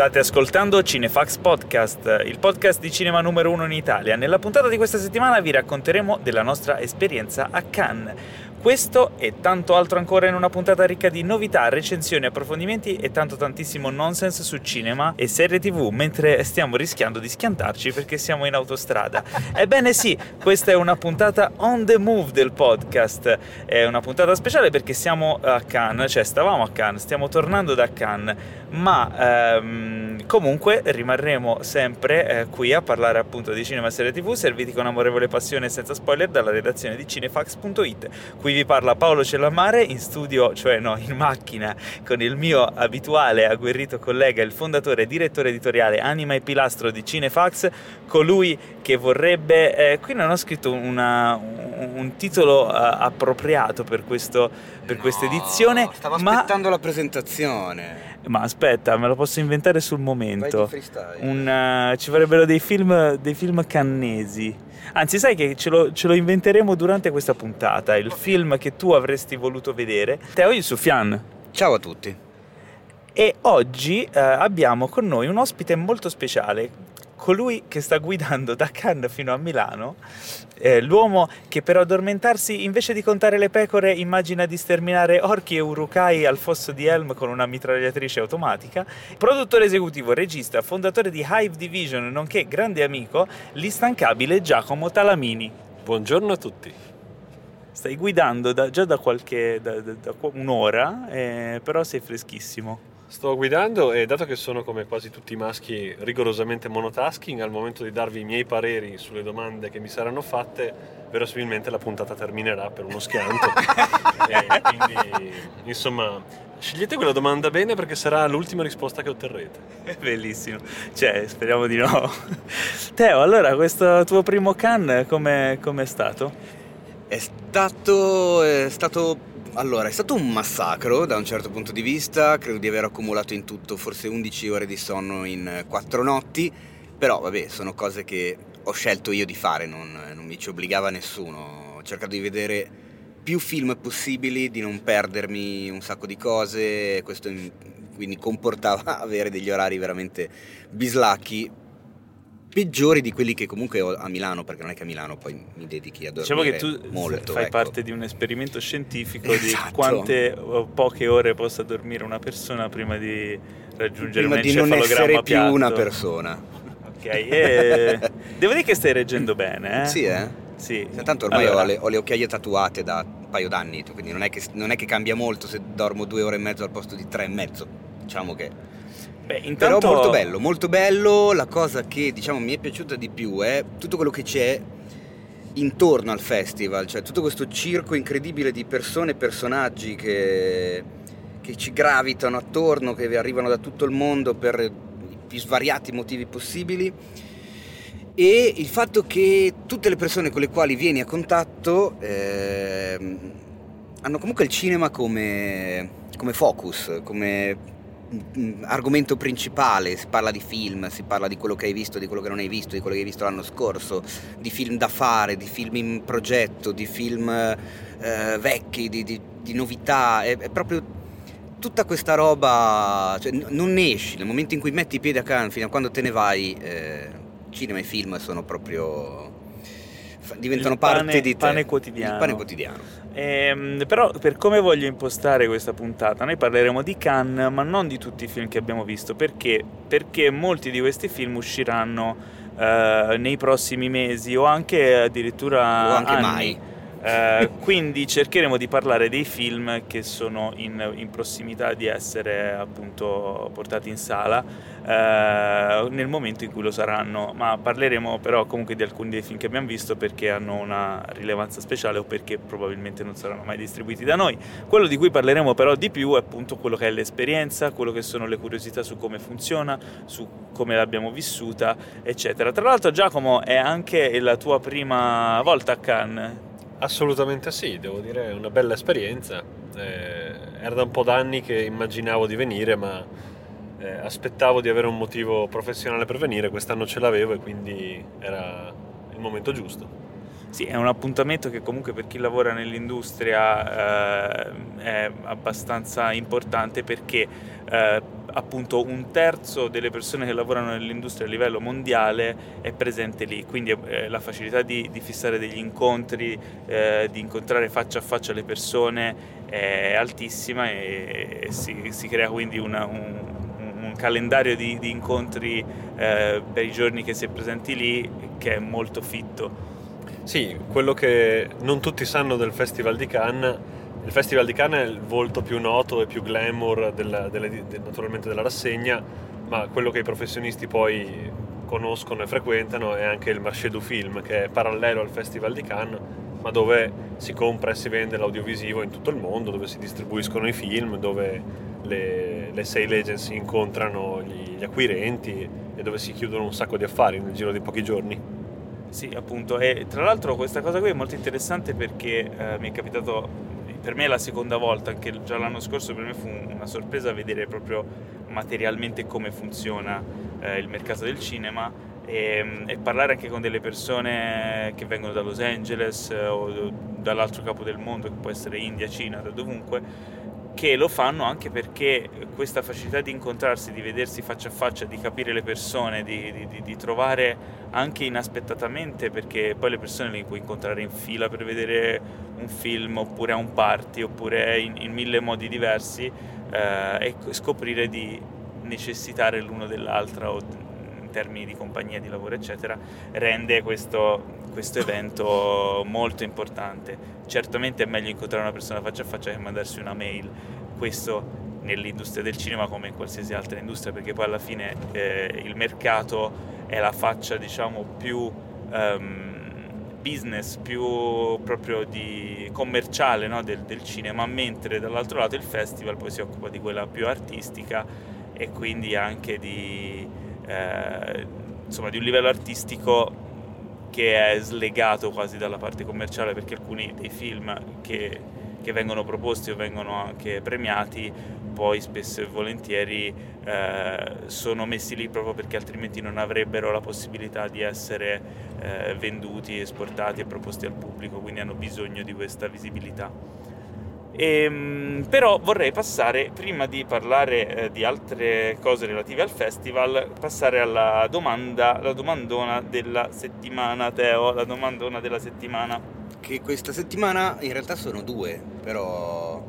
State ascoltando Cinefax Podcast, il podcast di cinema numero uno in Italia. Nella puntata di questa settimana vi racconteremo della nostra esperienza a Cannes. Questo e tanto altro ancora in una puntata ricca di novità, recensioni, approfondimenti e tanto tantissimo nonsense su cinema e serie tv mentre stiamo rischiando di schiantarci perché siamo in autostrada. Ebbene sì, questa è una puntata on the move del podcast. È una puntata speciale perché siamo a Cannes, cioè stavamo a Cannes, stiamo tornando da Cannes, ma ehm, comunque rimarremo sempre eh, qui a parlare appunto di cinema e serie tv serviti con amorevole passione e senza spoiler dalla redazione di cinefax.it. Qui vi parla Paolo Cellammare in studio, cioè no, in macchina, con il mio abituale agguerrito collega, il fondatore e direttore editoriale Anima e Pilastro di Cinefax, colui che vorrebbe... Eh, qui non ho scritto una, un, titolo uh, appropriato per, questo, per no, questa edizione. Stavo ma... aspettando la presentazione. Ma aspetta, me lo posso inventare sul momento. Un, uh, ci vorrebbero dei film, dei film cannesi. Anzi, sai che ce lo, ce lo, inventeremo durante questa puntata, il film che tu avresti voluto vedere. Teo Yusufian. Ciao a tutti. E oggi eh, abbiamo con noi un ospite molto speciale, colui che sta guidando da Cannes fino a Milano, eh, l'uomo che per addormentarsi invece di contare le pecore immagina di sterminare orchi e urukai al fosso di Helm con una mitragliatrice automatica, produttore esecutivo, regista, fondatore di Hive Division, nonché grande amico, l'instancabile Giacomo Talamini. Buongiorno a tutti. Stai guidando da, già da qualche da, da, un'ora, eh, però sei freschissimo. Sto guidando e dato che sono come quasi tutti i maschi rigorosamente monotasking, al momento di darvi i miei pareri sulle domande che mi saranno fatte, verosimilmente la puntata terminerà per uno schianto. e quindi, insomma, scegliete quella domanda bene perché sarà l'ultima risposta che otterrete. Bellissimo, cioè, speriamo di no. Teo, allora, questo tuo primo can come è stato? È stato, è stato allora, è stato un massacro da un certo punto di vista, credo di aver accumulato in tutto forse 11 ore di sonno in 4 notti, però vabbè, sono cose che ho scelto io di fare, non, non mi ci obbligava nessuno, ho cercato di vedere più film possibili, di non perdermi un sacco di cose, questo quindi comportava avere degli orari veramente bislacchi, peggiori di quelli che comunque ho a Milano, perché non è che a Milano poi mi dedichi a dormire Diciamo che tu molto, fai ecco. parte di un esperimento scientifico esatto. di quante poche ore possa dormire una persona prima di raggiungere prima un di non essere piatto. più una persona. Ok, e... devo dire che stai reggendo bene, eh? Sì, eh? Sì. Tanto ormai allora... ho, le, ho, le, occhiaie tatuate da un paio d'anni, quindi non è, che, non è che cambia molto se dormo due ore e mezzo al posto di tre e mezzo. Diciamo che Beh, intanto... Però molto bello, molto bello. La cosa che diciamo mi è piaciuta di più è tutto quello che c'è intorno al festival, cioè tutto questo circo incredibile di persone e personaggi che, che ci gravitano attorno, che arrivano da tutto il mondo per i più svariati motivi possibili e il fatto che tutte le persone con le quali vieni a contatto eh, hanno comunque il cinema come, come focus, come argomento principale, si parla di film, si parla di quello che hai visto, di quello che non hai visto, di quello che hai visto l'anno scorso, di film da fare, di film in progetto, di film eh, vecchi, di, di, di novità, è, è, proprio tutta questa roba, cioè, non ne esci, nel momento in cui metti i piedi a Cannes fino a quando te ne vai, eh, cinema e film sono proprio diventano pane, parte di te. Pane quotidiano. Il pane quotidiano. Ehm, però per come voglio impostare questa puntata, noi parleremo di Cannes, ma non di tutti i film che abbiamo visto, perché? Perché molti di questi film usciranno eh, nei prossimi mesi o anche addirittura o anche anni. mai. Eh, quindi cercheremo di parlare dei film che sono in, in prossimità di essere appunto portati in sala eh, nel momento in cui lo saranno, ma parleremo però comunque di alcuni dei film che abbiamo visto perché hanno una rilevanza speciale o perché probabilmente non saranno mai distribuiti da noi. Quello di cui parleremo però di più è appunto quello che è l'esperienza, quello che sono le curiosità su come funziona, su come l'abbiamo vissuta, eccetera. Tra l'altro Giacomo è anche la tua prima volta a Cannes Assolutamente sì, devo dire è una bella esperienza. Eh, era da un po' d'anni che immaginavo di venire, ma eh, aspettavo di avere un motivo professionale per venire, quest'anno ce l'avevo e quindi era il momento giusto. Sì, è un appuntamento che comunque per chi lavora nell'industria eh, è abbastanza importante perché eh, appunto un terzo delle persone che lavorano nell'industria a livello mondiale è presente lì, quindi eh, la facilità di, di, fissare degli incontri, eh, di incontrare faccia a faccia le persone è altissima e, e si, si, crea quindi una, un, un, calendario di, di incontri eh, per i giorni che si è presenti lì che è molto fitto. Sì, quello che non tutti sanno del Festival di Cannes il Festival di Cannes è il volto più noto e più glamour della, della, naturalmente della rassegna, ma quello che i professionisti poi conoscono e frequentano è anche il Marché du Film, che è parallelo al Festival di Cannes, ma dove si compra e si vende l'audiovisivo in tutto il mondo, dove si distribuiscono i film, dove le, le sale agency incontrano gli, gli acquirenti e dove si chiudono un sacco di affari nel giro di pochi giorni. Sì, appunto, e tra l'altro questa cosa qui è molto interessante perché eh, mi è capitato per me è la seconda volta, anche già l'anno scorso per me fu una sorpresa vedere proprio materialmente come funziona eh, il mercato del cinema e, e, parlare anche con delle persone che vengono da Los Angeles eh, o dall'altro capo del mondo, che può essere India, Cina, da dovunque, che lo fanno anche perché questa facilità di incontrarsi, di vedersi faccia a faccia, di capire le persone, di, di, di trovare anche inaspettatamente, perché poi le persone le puoi incontrare in fila per vedere un film oppure a un party oppure in, in mille modi diversi eh, e scoprire di necessitare l'uno dell'altra o in termini di compagnia di lavoro eccetera rende questo, questo evento molto importante. Certamente è meglio incontrare una persona faccia a faccia che mandarsi una mail. Questo nell'industria del cinema come in qualsiasi altra industria perché poi alla fine eh, il mercato è la faccia diciamo più um, business più proprio di commerciale no, del, del, cinema, mentre dall'altro lato il festival poi si occupa di quella più artistica e quindi anche di, eh, insomma, di un livello artistico che è slegato quasi dalla parte commerciale perché alcuni dei film che, che vengono proposti o vengono anche premiati poi spesso e volentieri eh, sono messi lì proprio perché altrimenti non avrebbero la possibilità di essere eh, venduti, esportati e proposti al pubblico, quindi hanno bisogno di questa visibilità. E, ehm, però vorrei passare, prima di parlare eh, di altre cose relative al festival, passare alla domanda, la domandona della settimana, Teo, la domandona della settimana. Che questa settimana in realtà sono due, però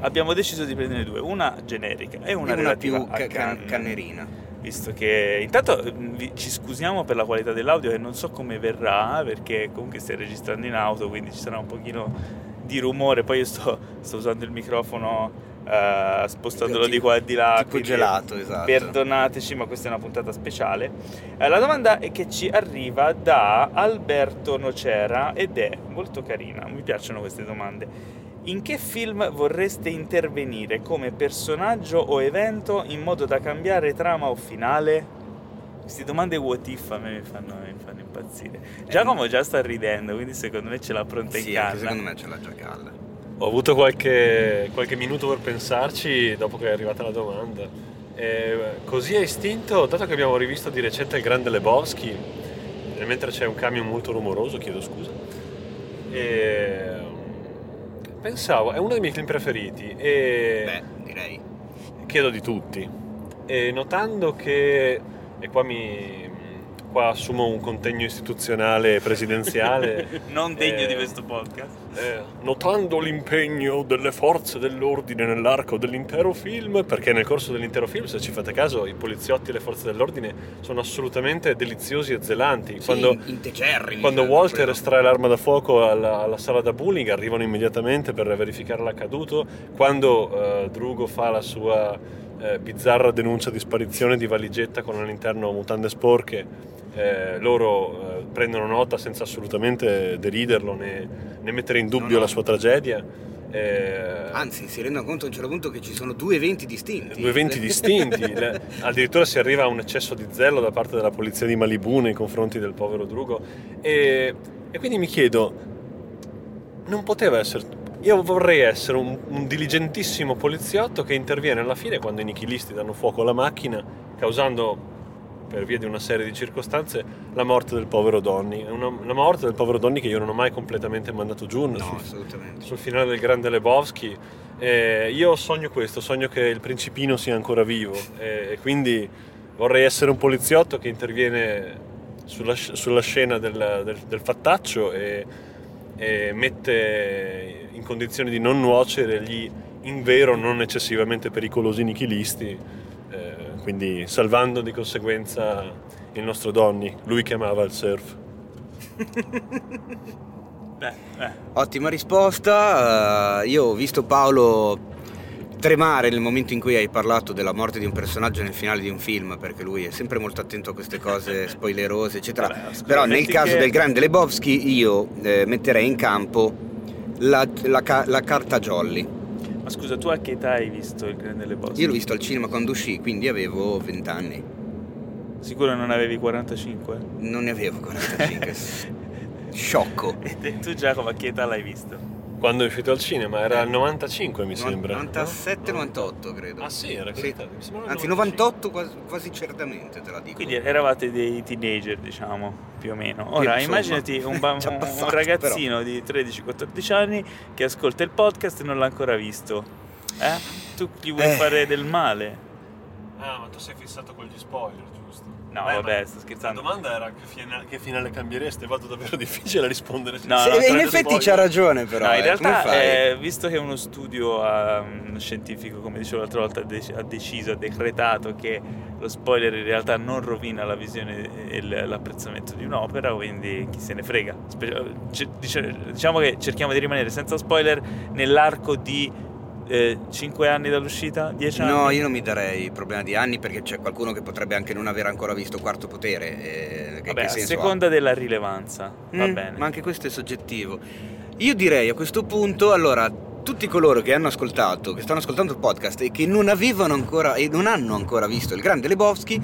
abbiamo deciso di prendere due, una generica e una, e una relativa più ca- can- cannerina. Visto che intanto mm, ci scusiamo per la qualità dell'audio e non so come verrà perché comunque stai registrando in auto quindi ci sarà un pochino di rumore, poi io sto, sto usando il microfono Uh, spostandolo di qua e di là. Tipo gelato, esatto. Perdonateci, ma questa è una puntata speciale. Uh, la domanda è che ci arriva da Alberto Nocera ed è molto carina. Mi piacciono queste domande. In che film vorreste intervenire come personaggio o evento in modo da cambiare trama o finale? Queste domande what if a me mi fanno, mi fanno impazzire. Giacomo già sta ridendo, quindi secondo me ce l'ha pronta sì, in canna. secondo me ce l'ha già calla. Ho avuto qualche, qualche minuto per pensarci dopo che è arrivata la domanda. E così a istinto, dato che abbiamo rivisto di recente il Grande Lebowski, mentre c'è un camion molto rumoroso, chiedo scusa, e pensavo, è uno dei miei film preferiti e... Beh, direi. Chiedo di tutti. E notando che, e qua mi, qua assumo un contegno istituzionale presidenziale. non degno eh, di questo podcast. Eh, notando l'impegno delle forze dell'ordine nell'arco dell'intero film, perché nel corso dell'intero film, se ci fate caso, i poliziotti e le forze dell'ordine sono assolutamente deliziosi e zelanti. Sì, quando, quando cioè, Walter proprio. estrae l'arma da fuoco alla, alla, sala da bullying, arrivano immediatamente per verificare l'accaduto. Quando eh, Drugo fa la sua eh, bizzarra denuncia di sparizione di valigetta con all'interno mutande sporche, eh, loro eh, prendono nota senza assolutamente deriderlo né, né mettere in dubbio No, no. la sua tragedia. Eh, Anzi, si rendono conto a un certo punto che ci sono due eventi distinti. due eventi distinti. Le- addirittura si arriva a un eccesso di zelo da parte della polizia di Malibu nei confronti del povero Drugo. E, e quindi mi chiedo, non poteva essere. Io vorrei essere un, un diligentissimo poliziotto che interviene alla fine quando i nichilisti danno fuoco alla macchina, causando per via di una serie di circostanze, la morte del povero Donny. Una, una morte del povero Donny che io non ho mai completamente mandato giù No, sul, assolutamente. sul finale del grande Lebowski. Eh, io sogno questo, sogno che il principino sia ancora vivo eh, e quindi vorrei essere un poliziotto che interviene sulla, sulla scena del, del- del fattaccio e, e mette in condizione di non nuocere gli in vero non eccessivamente pericolosi nichilisti, eh, quindi salvando di conseguenza il nostro Donny, lui che amava il surf. Beh, eh. Ottima risposta. eh, io ho visto Paolo tremare nel momento in cui hai parlato della morte di un personaggio nel finale di un film, perché lui è sempre molto attento a queste cose spoilerose, eccetera. Scusa, Però nel caso che- del grande Lebowski io eh, metterei in campo la, la ca- la carta Jolly. Ma scusa, tu a che età hai visto il Grande Lebowski? Io l'ho visto al cinema quando uscì, quindi avevo 20 anni. Sicuro non avevi 45? Non ne avevo 45. Sciocco. E tu Giacomo a che età l'hai visto? Quando è uscito al cinema era il 95 mi sembra. 97-98 credo. Ah sì, era Sì. Anzi 95. 98 quasi, quasi certamente te la dico. Quindi eravate dei teenager, diciamo, più o meno. Ora, insomma, immaginati un, ba- ci ha un- passato, ragazzino di 13-14 anni che ascolta il podcast e non l'ha ancora visto. Eh? Tu gli vuoi Eh. fare del male? Ah, ma tu sei fissato con gli spoiler? No, Beh, vabbè, ma sto La scherzando. domanda era che finale, che finale cambiereste? Vado davvero difficile rispondere. No, Sì, no, in effetti c'ha ragione però. No, in eh. realtà, eh, visto che uno studio um, scientifico, come dicevo l'altra volta, ha, dec- ha deciso, ha decretato che lo spoiler in realtà non rovina la visione e l'apprezzamento di un'opera, quindi chi se ne frega. Spe- c- diciamo che cerchiamo di rimanere senza spoiler nell'arco di 5 anni dall'uscita, 10 anni. No, io non mi darei problema di anni perché c'è qualcuno che potrebbe anche non aver ancora visto Quarto Potere. eh, che, Vabbè, a senso ha? seconda della rilevanza, va Mm, bene. Ma anche questo è soggettivo. Io direi a questo punto, allora, tutti coloro che hanno ascoltato, che stanno ascoltando il podcast e che non avevano ancora e non hanno ancora visto il grande Lebowski,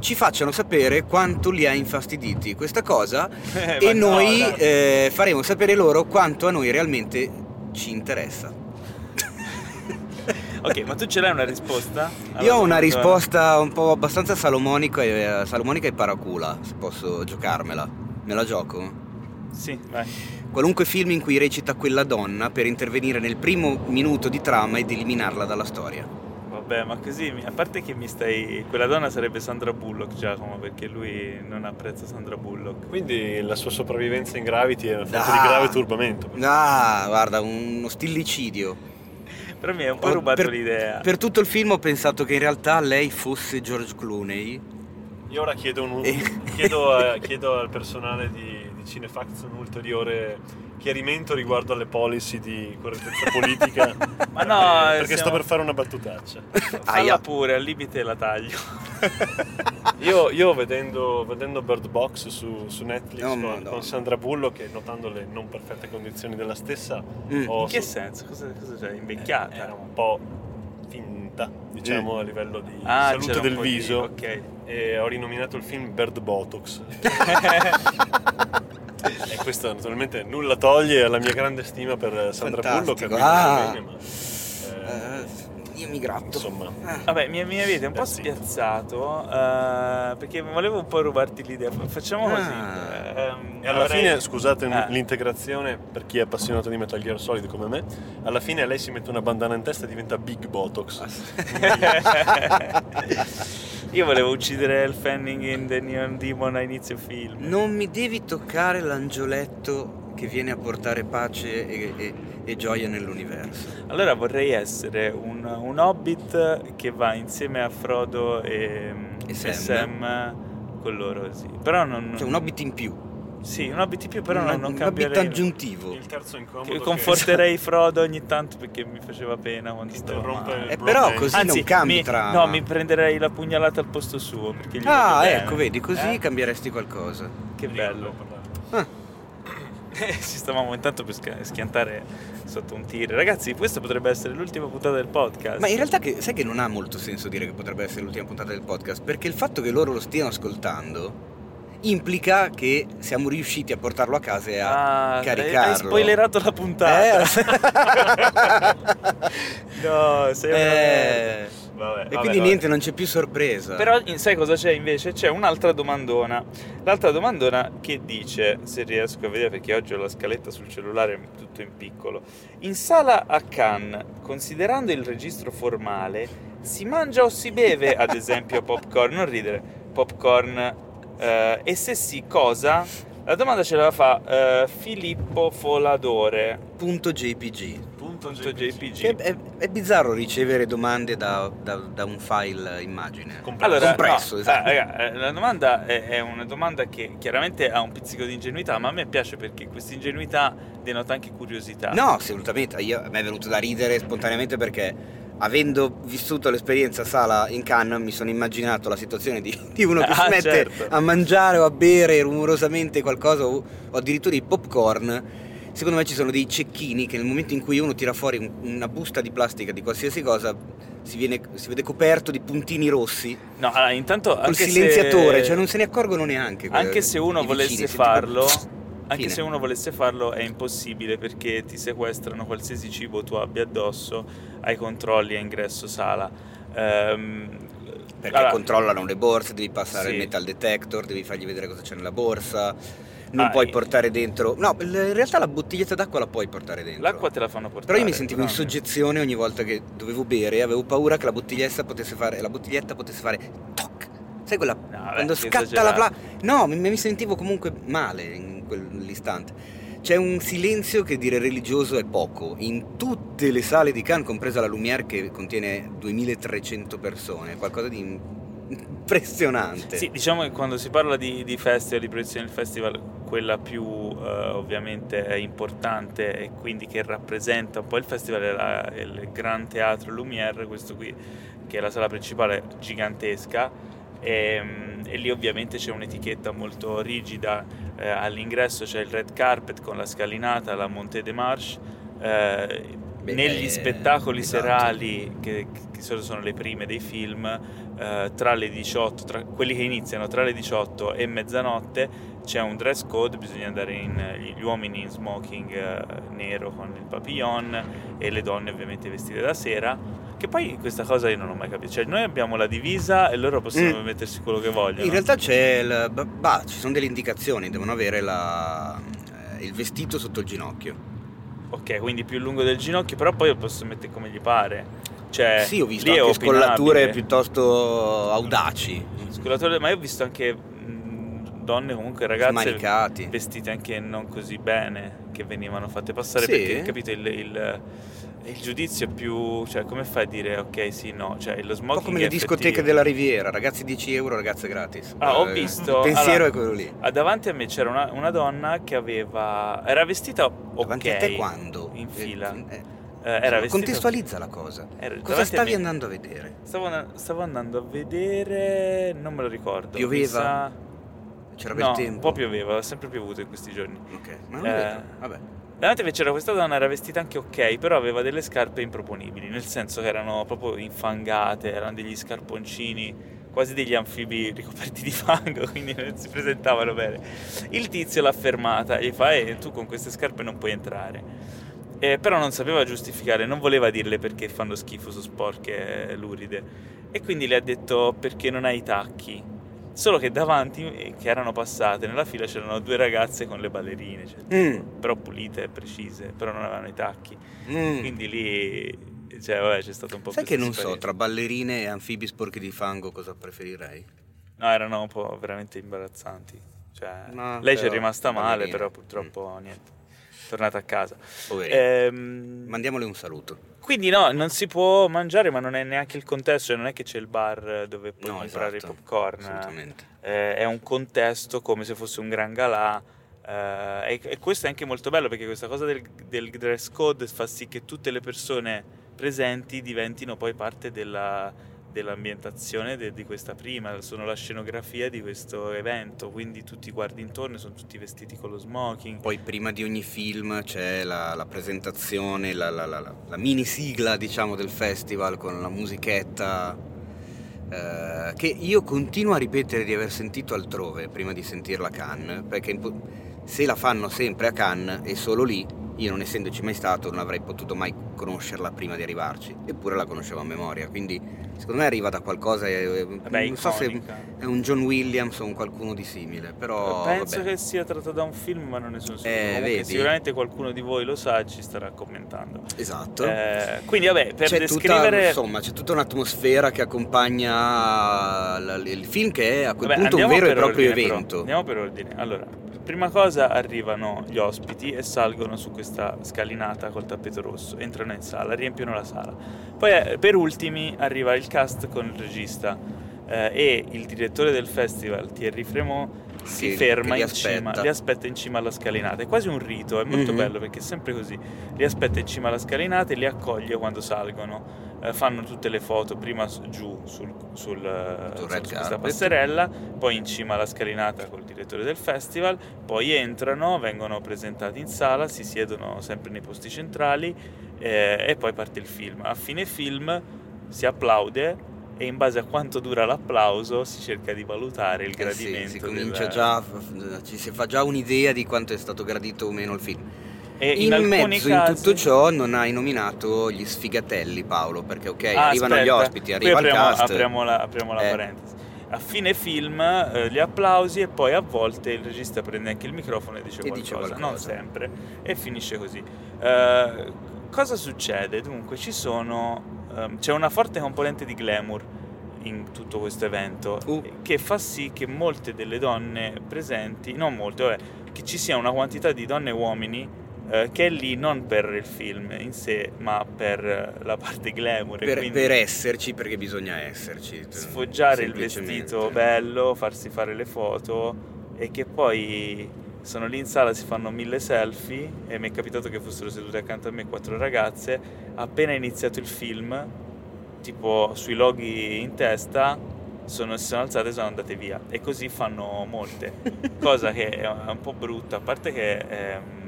ci facciano sapere quanto li ha infastiditi questa cosa Eh, e no, noi eh, faremo sapere loro quanto a noi realmente ci interessa. Ok, ma tu ce l'hai una risposta? Io ho Allora, una allora- risposta un po' abbastanza salomonica e, salomonica e paracula, se posso giocarmela. Me la gioco? Sì, vai. Qualunque film in cui recita quella donna per intervenire nel primo minuto di trama ed eliminarla dalla storia. Vabbè, ma così, a parte che mi stai... Quella donna sarebbe Sandra Bullock, Giacomo, perché lui non apprezza Sandra Bullock. Quindi la sua sopravvivenza in Gravity è una fonte Ah. di grave turbamento. Ah, guarda, uno stillicidio. Però mi hai un po' Ho- rubato per- l'idea. Per tutto il film ho pensato che in realtà lei fosse George Clooney. Io ora chiedo, un- Eh. chiedo, a- chiedo al personale di, di Cinefax un ulteriore chiarimento riguardo alle policy di correttezza politica. Ma no, perché, perché sto siamo- per fare una battutaccia. Aia. pure, al limite la taglio. Io, io vedendo, vedendo Bird Box su, su Netflix Oh, con, con Sandra Bullock e notando le non perfette condizioni della stessa, Mm. ho In che so- senso? Cosa, cosa c'è? Invecchiata? era un po' finta, diciamo, a livello di Ah, salute del po' di- viso. ok. E ho rinominato il film Bird Botox. e questo naturalmente nulla toglie alla mia grande stima per Sandra Fantastico. Bullock. che Ah. bene, ma, eh, Eh, io mi gratto. insomma, Ah. Vabbè, mi, mi avete un po' spiazzato eh, perché volevo un po' rubarti l'idea. Fa- Facciamo così. Ah. ehm, E alla avrei- fine, scusate Ah. l'integrazione per chi è appassionato di Metal Gear Solid come me, alla fine lei si mette una bandana in testa e diventa Big Botox. Io volevo uccidere il Fanning in The Neon Demon a inizio film. Non mi devi toccare l'angioletto che viene a portare pace e, e- e gioia nell'universo. Allora vorrei essere un, un hobbit che va insieme a Frodo e, E e Sam. Sam con loro, sì. Però non... Cioè un hobbit in più. Sì, un hobbit in più, però un, non, non un hobbit aggiuntivo. Il terzo incomodo Che che conforterei Frodo ogni tanto perché mi faceva pena quando stavo. Eh, però così Anzi, non cambi mi, trama. No, mi prenderei la pugnalata al posto suo Ah, voglio bene. ecco, vedi, così Eh? cambieresti qualcosa. Che bello. Ah, Ci stavamo intanto per schiantare sotto un tir. Ragazzi, questa potrebbe essere l'ultima puntata del podcast. ma in realtà che, sai che non ha molto senso dire che potrebbe essere l'ultima puntata del podcast, perché il fatto che loro lo stiano ascoltando implica che siamo riusciti a portarlo a casa e a Ah, caricarlo. Hai spoilerato la puntata. Eh, no, sei eh, vabbè, E vabbè, quindi vabbè. niente, non c'è più sorpresa. Però sai cosa c'è invece? C'è un'altra domandona. L'altra domandona che dice, se riesco a vedere perché oggi ho la scaletta sul cellulare tutto in piccolo. In sala a Cannes, considerando il registro formale, si mangia o si beve, ad esempio, popcorn? Non ridere, popcorn. eh, e se sì, cosa? La domanda ce la fa eh, Filippo Foladore. Punto JPG. Punto JPG. Che è, è bizzarro ricevere domande da, da- da un file immagine. Compresso. Allora, Compresso, no, esatto. eh, raga, eh, la domanda è, è una domanda che chiaramente ha un pizzico di ingenuità, ma a me piace perché questa ingenuità denota anche curiosità. No, assolutamente. Io, a me è venuto da ridere spontaneamente perché avendo vissuto l'esperienza sala in Cannes mi sono immaginato la situazione di, di uno che Ah, si mette certo. a mangiare o a bere rumorosamente qualcosa o, o addirittura i popcorn. Secondo me ci sono dei cecchini che nel momento in cui uno tira fuori un- una busta di plastica di qualsiasi cosa si, viene- si vede coperto di puntini rossi No, allora, intanto col silenziatore, se, cioè non se ne accorgono neanche. anche se uno volesse vicini, farlo, anche Fine. se uno volesse farlo è impossibile perché ti sequestrano qualsiasi cibo tu abbia addosso ai controlli a ingresso sala. Ehm, Perché allora, controllano le borse, devi passare Sì. il metal detector, devi fargli vedere cosa c'è nella borsa. Non Ah, puoi e- portare dentro. No, in realtà la bottiglietta d'acqua la puoi portare dentro. L'acqua te la fanno portare. Però io mi sentivo in soggezione ogni volta che dovevo bere avevo paura che la bottiglietta potesse fare. La bottiglietta potesse fare toc. Sai quella. vabbè, quando scatta la pla. No, mi, mi sentivo comunque male in quell'istante. C'è un silenzio che dire religioso è poco. In tutte le sale di Cannes, compresa la Lumière che contiene 2300 persone, qualcosa di impressionante. Sì, diciamo che quando si parla di, di festival, di proiezione del festival, quella più eh, ovviamente importante e quindi che rappresenta un po' il festival è, la- è il Gran Teatro Lumière, questo qui che è la sala principale gigantesca e, mm, e lì ovviamente c'è un'etichetta molto rigida, eh, all'ingresso c'è il red carpet con la scalinata, la Montée des Marches, eh, Beh, negli eh, spettacoli esatto. serali che, che sono sono le prime dei film eh, tra le 18 tra- quelli che iniziano tra le 18 e mezzanotte c'è un dress code bisogna andare in gli uomini in smoking eh, nero con il papillon e le donne ovviamente vestite da sera che poi questa cosa io non ho mai capito cioè noi abbiamo la divisa e loro possono Mm. mettersi quello che vogliono In realtà c'è il, bah, bah, ci sono delle indicazioni, devono avere la- eh, il vestito sotto il ginocchio. Ok quindi più lungo del ginocchio però poi lo posso mettere come gli pare cioè sì, ho visto anche scollature piuttosto audaci, Scolatore, ma io ho visto anche mh, donne comunque ragazze smanicati. vestite anche non così bene che venivano fatte passare Sì? perché capito il, il- il giudizio è più cioè come fai a dire ok sì no cioè lo Un smoking po' come le discoteche effettivo. della Riviera, ragazzi 10 euro, ragazze gratis. Ah, ho Eh, visto- Il pensiero allora, è quello lì. Ah, davanti a me c'era una, una donna che aveva era vestita ok Davanti a te quando? in Eh, fila eh, Eh, era vestita Contestualizza la cosa. era Cosa a stavi me. andando a vedere? stavo, stavo andando a vedere non me lo ricordo Pioveva? sa- C'era no, bel tempo? un po' pioveva ha sempre piovuto in questi giorni Ok, ma non Eh, vedo. Vabbè. Davanti me c'era questa donna, era vestita anche ok, però aveva delle scarpe improponibili, nel senso che erano proprio infangate, erano degli scarponcini, quasi degli anfibi ricoperti di fango, quindi non si presentavano bene. Il tizio l'ha fermata e gli fa, eh, tu con queste scarpe non puoi entrare. Eh, però non sapeva giustificare, non voleva dirle perché fanno schifo, sono sporche, eh, luride. E quindi le ha detto perché non hai i tacchi. Solo che davanti, eh, che erano passate nella fila, c'erano due ragazze con le ballerine, cioè, Mm, però pulite e precise, però non avevano i tacchi. mm. Quindi lì, cioè, vabbè, c'è stato un po' Sai questa che non so, tra ballerine e anfibi sporchi di fango cosa preferirei? No, erano un po' veramente imbarazzanti. Cioè, No, lei ci è rimasta male, ballerine. però purtroppo niente. Tornata a casa. Ehm, Mandiamole un saluto. Quindi no, non si può mangiare, ma non è neanche il contesto, non è che c'è il bar dove puoi No, comprare esatto, i popcorn. Assolutamente. Eh, è un contesto come se fosse un gran galà. eh, e, e questo è anche molto bello perché questa cosa del, del dress code fa sì che tutte le persone presenti diventino poi parte della, dell'ambientazione de- di questa prima, sono la scenografia di questo evento, quindi tutti guardi intorno, sono tutti vestiti con lo smoking. Poi prima di ogni film c'è la, la presentazione, la, la- la- mini sigla diciamo del festival con la musichetta eh, che io continuo a ripetere di aver sentito altrove prima di sentirla a Cannes, perché se la fanno sempre a Cannes e solo lì, io non essendoci mai stato non avrei potuto mai conoscerla prima di arrivarci, eppure la conoscevo a memoria, quindi secondo me arriva da qualcosa, eh, Vabbè, non so se è un John Williams o un qualcuno di simile, però Penso vabbè. che sia tratta da un film, ma non ne sono sicuro. Eh, vedi? sicuramente qualcuno di voi lo sa e ci starà commentando. Esatto. Eh, quindi, vabbè, per c'è descrivere. tutta, insomma, c'è tutta un'atmosfera che accompagna il film che è a quel Vabbè, punto un vero e proprio ordine, però. evento. Andiamo per ordine. Allora, prima cosa arrivano gli ospiti e salgono su questa scalinata col tappeto rosso, entrano in sala, riempiono la sala. Poi eh, per ultimi arriva il cast con il regista eh, e il direttore del festival, Thierry Fremont, si ferma in cima, li aspetta in cima alla scalinata. È quasi un rito, è molto Mhm. bello perché è sempre così. Li aspetta in cima alla scalinata e li accoglie quando salgono. Eh, fanno tutte le foto prima giù sul, sul, eh, su questa passerella, poi in cima alla scalinata col direttore del festival, poi entrano, vengono presentati in sala, si siedono sempre nei posti centrali eh, e poi parte il film. A fine film si applaude e in base a quanto dura l'applauso si cerca di valutare il Eh sì, gradimento. si del- comincia già, ci si fa già un'idea di quanto è stato gradito o meno il film. E in, alcuni mezzo casi- in tutto ciò non hai nominato gli sfigatelli Paolo, perché ok, Ah, arrivano aspetta, gli ospiti, qui arriva il apriamo, cast. Apriamo la, apriamo la Eh. parentesi. A fine film eh, gli applausi e poi a volte il regista prende anche il microfono e dice, E dice qualcosa, non qualcosa. sempre, e finisce così. Eh, cosa succede? Dunque ci sono, ehm, c'è una forte componente di glamour in tutto questo evento Uh. che fa sì che molte delle donne presenti, non molte, vabbè, che ci sia una quantità di donne e uomini eh, che è lì non per il film in sé, ma per eh, la parte glamour. per, per esserci, perché bisogna esserci. sfoggiare il vestito bello, farsi fare le foto e che poi sono lì in sala, si fanno mille selfie e mi è capitato che fossero sedute accanto a me quattro ragazze, appena è iniziato il film, tipo sui loghi in testa, sono, si sono alzate e sono andate via e così fanno molte, cosa che è un po' brutta, a parte che di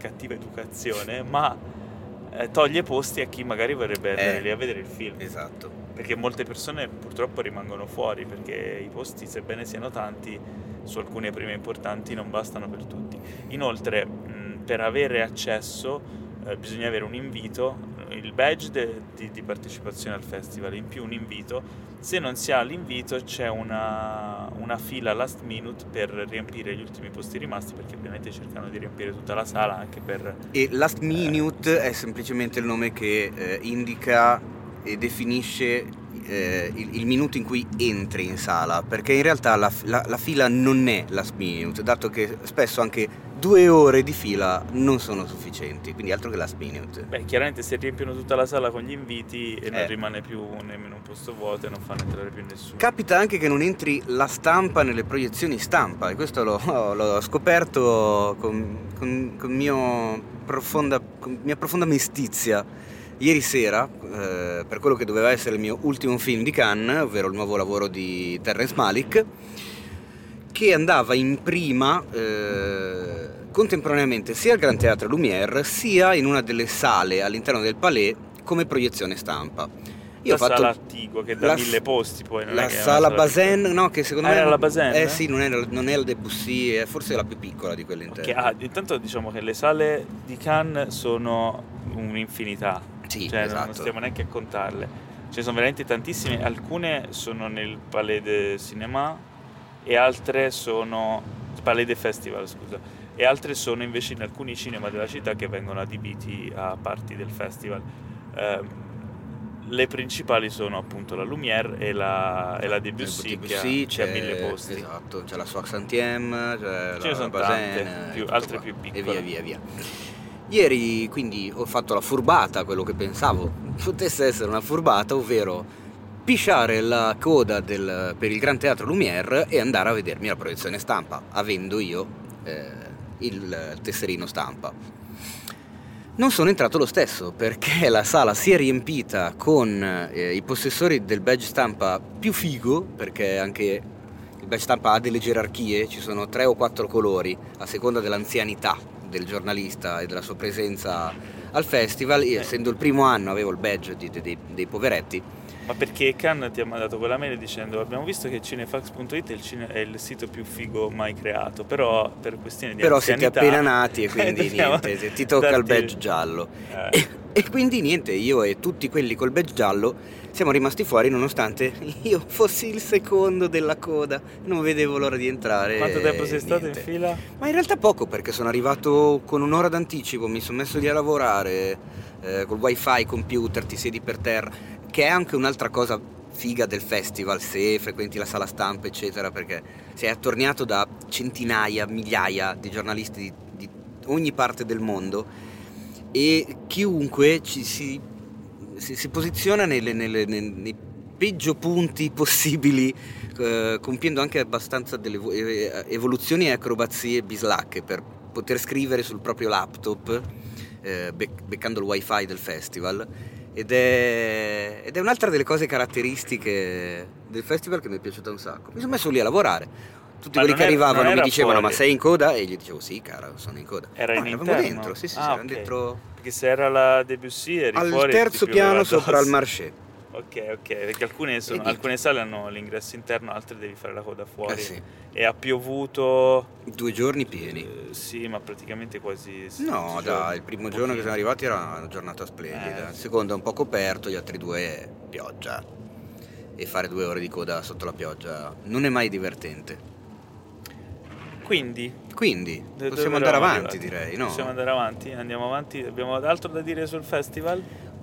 cattiva educazione, ma eh, toglie posti a chi magari vorrebbe andare Eh. lì a vedere il film Esatto. perché molte persone purtroppo rimangono fuori perché i posti sebbene siano tanti su alcune prime importanti non bastano per tutti inoltre mh, per avere accesso eh, bisogna avere un invito il badge de- di, di partecipazione al festival in più un invito se non si ha l'invito c'è una, una fila last minute per riempire gli ultimi posti rimasti perché ovviamente cercano di riempire tutta la sala anche per E last minute è semplicemente il nome che eh, indica e definisce eh, il, il minuto in cui entri in sala, perché in realtà la, la- la fila non è last minute, dato che spesso anche due ore di fila non sono sufficienti, quindi altro che last minute. Beh, chiaramente se riempiono tutta la sala con gli inviti e non Eh. rimane più nemmeno un posto vuoto e non fanno entrare più nessuno. Capita anche che non entri la stampa nelle proiezioni stampa e questo l'ho, l'ho scoperto con, con- con mio profonda, con mia profonda mestizia ieri sera eh, per quello che doveva essere il mio ultimo film di Cannes, ovvero il nuovo lavoro di Terrence Malick, che andava in prima eh, contemporaneamente sia al Gran Teatro Lumière sia in una delle sale all'interno del Palais come proiezione stampa. Io la ho fatto sala attigua che dà la- mille posti poi. Non la sala Bazen, no, che secondo Ah, me era la Bazen? Eh sì, non è, non è la Debussy, è forse la più piccola di quelle interne. ah, intanto diciamo che le sale di Cannes sono un'infinità, sì, cioè non- non esatto. stiamo neanche a contarle. Ce ne sono veramente tantissime, alcune sono nel Palais de Cinéma e altre sono Palais Festival, scusa. E altre sono invece in alcuni cinema della città che vengono adibiti a parti del festival. Ehm, le principali sono appunto la Lumière e la, e la Debussy, ha, Debussy, che ha c'è, mille posti. Esatto, c'è la Soix Centième, c'è Ce la sono Bazen, tante, e più- altre qua. più E piccole. via via via. Ieri quindi ho fatto la furbata, quello che pensavo potesse essere una furbata, ovvero pisciare la coda del- per il Gran Teatro Lumière e andare a vedermi la proiezione stampa, avendo io eh, il tesserino stampa. Non sono entrato lo stesso perché la sala si è riempita con eh, i possessori del badge stampa più figo, perché anche il badge stampa ha delle gerarchie, ci sono tre o quattro colori a seconda dell'anzianità del giornalista e della sua presenza al festival. Io, essendo il primo anno, avevo il badge di- di- dei, dei poveretti Ma perché Khan ti ha mandato quella mail dicendo abbiamo visto che cinefax.it è il, cine- è il sito più figo mai creato, però per questioni di Però anzianità... siete appena nati e quindi dobbiamo niente, ti tocca il darti- badge giallo. Eh, E quindi niente, io e tutti quelli col badge giallo siamo rimasti fuori nonostante io fossi il secondo della coda, non vedevo l'ora di entrare. quanto tempo sei stato in niente. fila? Ma in realtà poco perché sono arrivato con un'ora d'anticipo, mi sono messo lì a lavorare eh, col wifi, computer, ti siedi per terra, che è anche un'altra cosa figa del festival se frequenti la sala stampa eccetera perché sei attorniato da centinaia, migliaia di giornalisti di, di ogni parte del mondo e chiunque ci si, si- si posiziona nelle- nelle- nei, peggio punti possibili eh, compiendo anche abbastanza delle eh, evoluzioni e acrobazie bislacche per poter scrivere sul proprio laptop eh, bec- beccando il wifi del festival ed è, ed è un'altra delle cose caratteristiche del festival che mi è piaciuta un sacco mi sono messo lì a lavorare tutti Ma quelli che era- arrivavano mi dicevano fuori?" ma sei in coda? e gli dicevo sì cara sono in coda Era No, in eravamo interno? dentro sì sì, sì Ah, eravamo ok. dentro Perché se era la Debussy eri al fuori terzo piano sopra il marché Ok, ok, perché alcune, sono- alcune sale hanno l'ingresso interno, altre devi fare la coda fuori. Eh sì. E ha piovuto... due giorni pieni eh, sì, ma praticamente quasi... No, dai, il primo giorno che siamo arrivati era una giornata splendida. Eh. Il secondo è un po' coperto, gli altri due è pioggia. E fare due ore di coda sotto la pioggia non è mai divertente. Quindi... Quindi possiamo andare avanti, arrivati? direi, no? Possiamo andare avanti? Andiamo avanti? Abbiamo altro da dire sul festival?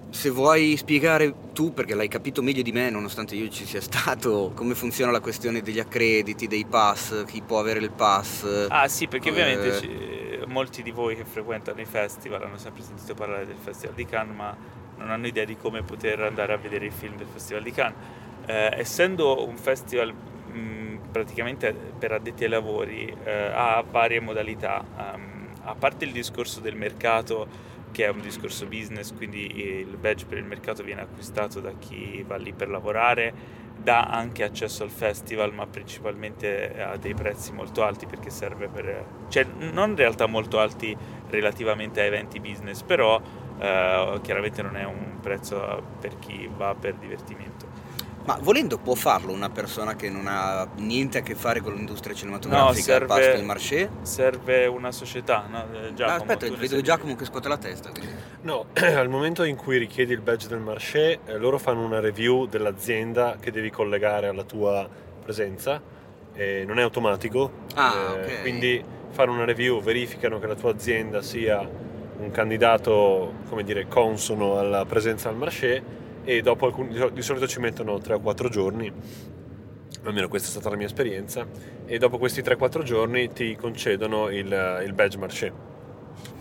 Se vuoi spiegare tu, perché l'hai capito meglio di me, nonostante io ci sia stato, come funziona la questione degli accrediti, dei pass, chi può avere il pass. Ah sì, perché Eh. ovviamente ci- molti di voi che frequentano i festival hanno sempre sentito parlare del Festival di Cannes, ma non hanno idea di come poter andare a vedere i film del Festival di Cannes. Eh, essendo un festival mh, praticamente per addetti ai lavori, eh, ha varie modalità. Ehm, a parte il discorso del mercato, che è un discorso business, quindi il badge per il mercato viene acquistato da chi va lì per lavorare, dà anche accesso al festival, ma principalmente a dei prezzi molto alti perché serve per... cioè non in realtà molto alti relativamente a eventi business, però eh, chiaramente non è un prezzo per chi va per divertimento. Ma volendo può farlo una persona che non ha niente a che fare con l'industria cinematografica No, serve- del marché? Serve una società, no? Eh, Giacomo, Ah, aspetta, vedo sai Giacomo che scuote la testa. quindi- No, al momento in cui richiedi il badge del marché, eh, loro fanno una review dell'azienda che devi collegare alla tua presenza. e non è automatico, Ah, eh, ok. quindi fanno una review, verificano che la tua azienda sia un candidato, come dire, consono alla presenza al marché e dopo alcuni, di sol- di solito ci mettono 3 o 4 giorni, almeno questa è stata la mia esperienza, e dopo questi 3-4 giorni ti concedono il, il badge marché.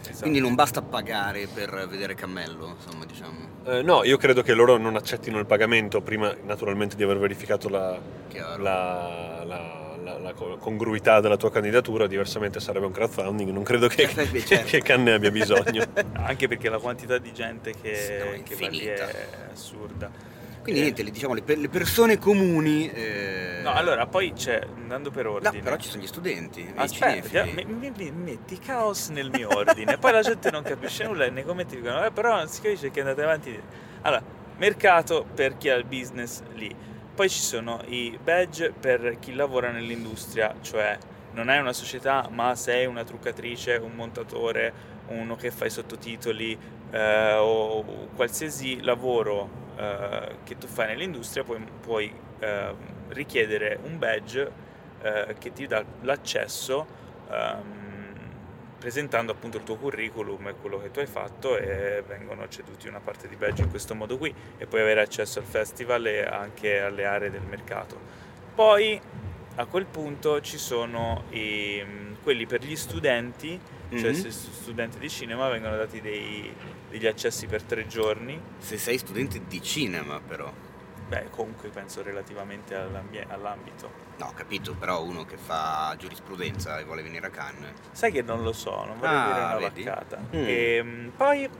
Esatto. Quindi non basta pagare per vedere Cammello, insomma, diciamo. Eh, no, io credo che loro non accettino il pagamento prima naturalmente di aver verificato la, la- la- la- la co- congruità della tua candidatura, diversamente sarebbe un crowdfunding, non credo che, Certo, che, certo. che Cannes ne abbia bisogno. Anche perché la quantità di gente che, Sì, no, che va lì infinita. è assurda. Quindi Eh, niente, le- diciamo, le, per- le persone comuni... eh, No, allora poi c'è, andando per No, ordine. però ci sono gli studenti, Aspetta, mi, mi- mi- metti caos nel mio ordine, poi la gente non capisce nulla e nei commenti dicono, eh, però non si capisce che andate avanti. Allora, mercato per chi ha il business lì. Poi ci sono i badge per chi lavora nell'industria, cioè non hai una società, ma sei una truccatrice, un montatore, uno che fa i sottotitoli eh, o qualsiasi lavoro eh, che tu fai nell'industria, puoi, puoi eh, richiedere un badge eh, che ti dà l'accesso ehm, presentando appunto il tuo curriculum e quello che tu hai fatto e vengono ceduti una parte di badge in questo modo qui e puoi avere accesso al festival e anche alle aree del mercato. Poi a quel punto ci sono i- quelli per gli studenti, cioè Mhm. se studenti di cinema vengono dati dei- degli accessi per tre giorni, Se sei studente di cinema, però. beh comunque penso relativamente all'ambito. No, ho capito, però uno che fa giurisprudenza e vuole venire a Cannes. Sai che non lo so, non vorrei Ah, dire una vedi? vaccata. Mm. Ehm, poi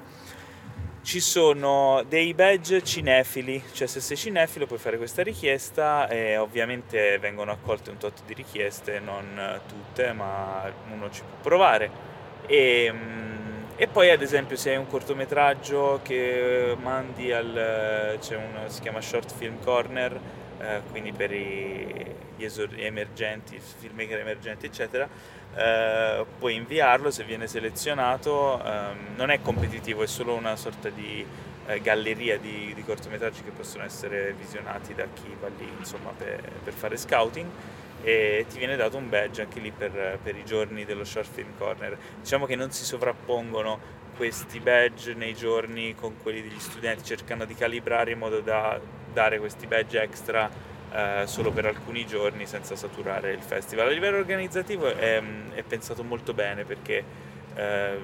ci sono dei badge cinefili, cioè se sei cinefilo puoi fare questa richiesta e ovviamente vengono accolte un tot di richieste, non tutte, ma uno ci può provare. E, mm, E poi ad esempio se hai un cortometraggio che mandi al... c'è un, si chiama Short Film Corner, eh, quindi per i, gli emergenti, filmmaker emergenti eccetera, eh, puoi inviarlo se viene selezionato, ehm, non è competitivo, è solo una sorta di eh, galleria di, di, cortometraggi che possono essere visionati da chi va lì insomma, per, per fare scouting e ti viene dato un badge anche lì per, per, i giorni dello Short Film Corner. Diciamo che non si sovrappongono questi badge nei giorni con quelli degli studenti, cercano di calibrare in modo da dare questi badge extra eh, solo per alcuni giorni senza saturare il festival. A livello organizzativo è, è pensato molto bene perché eh,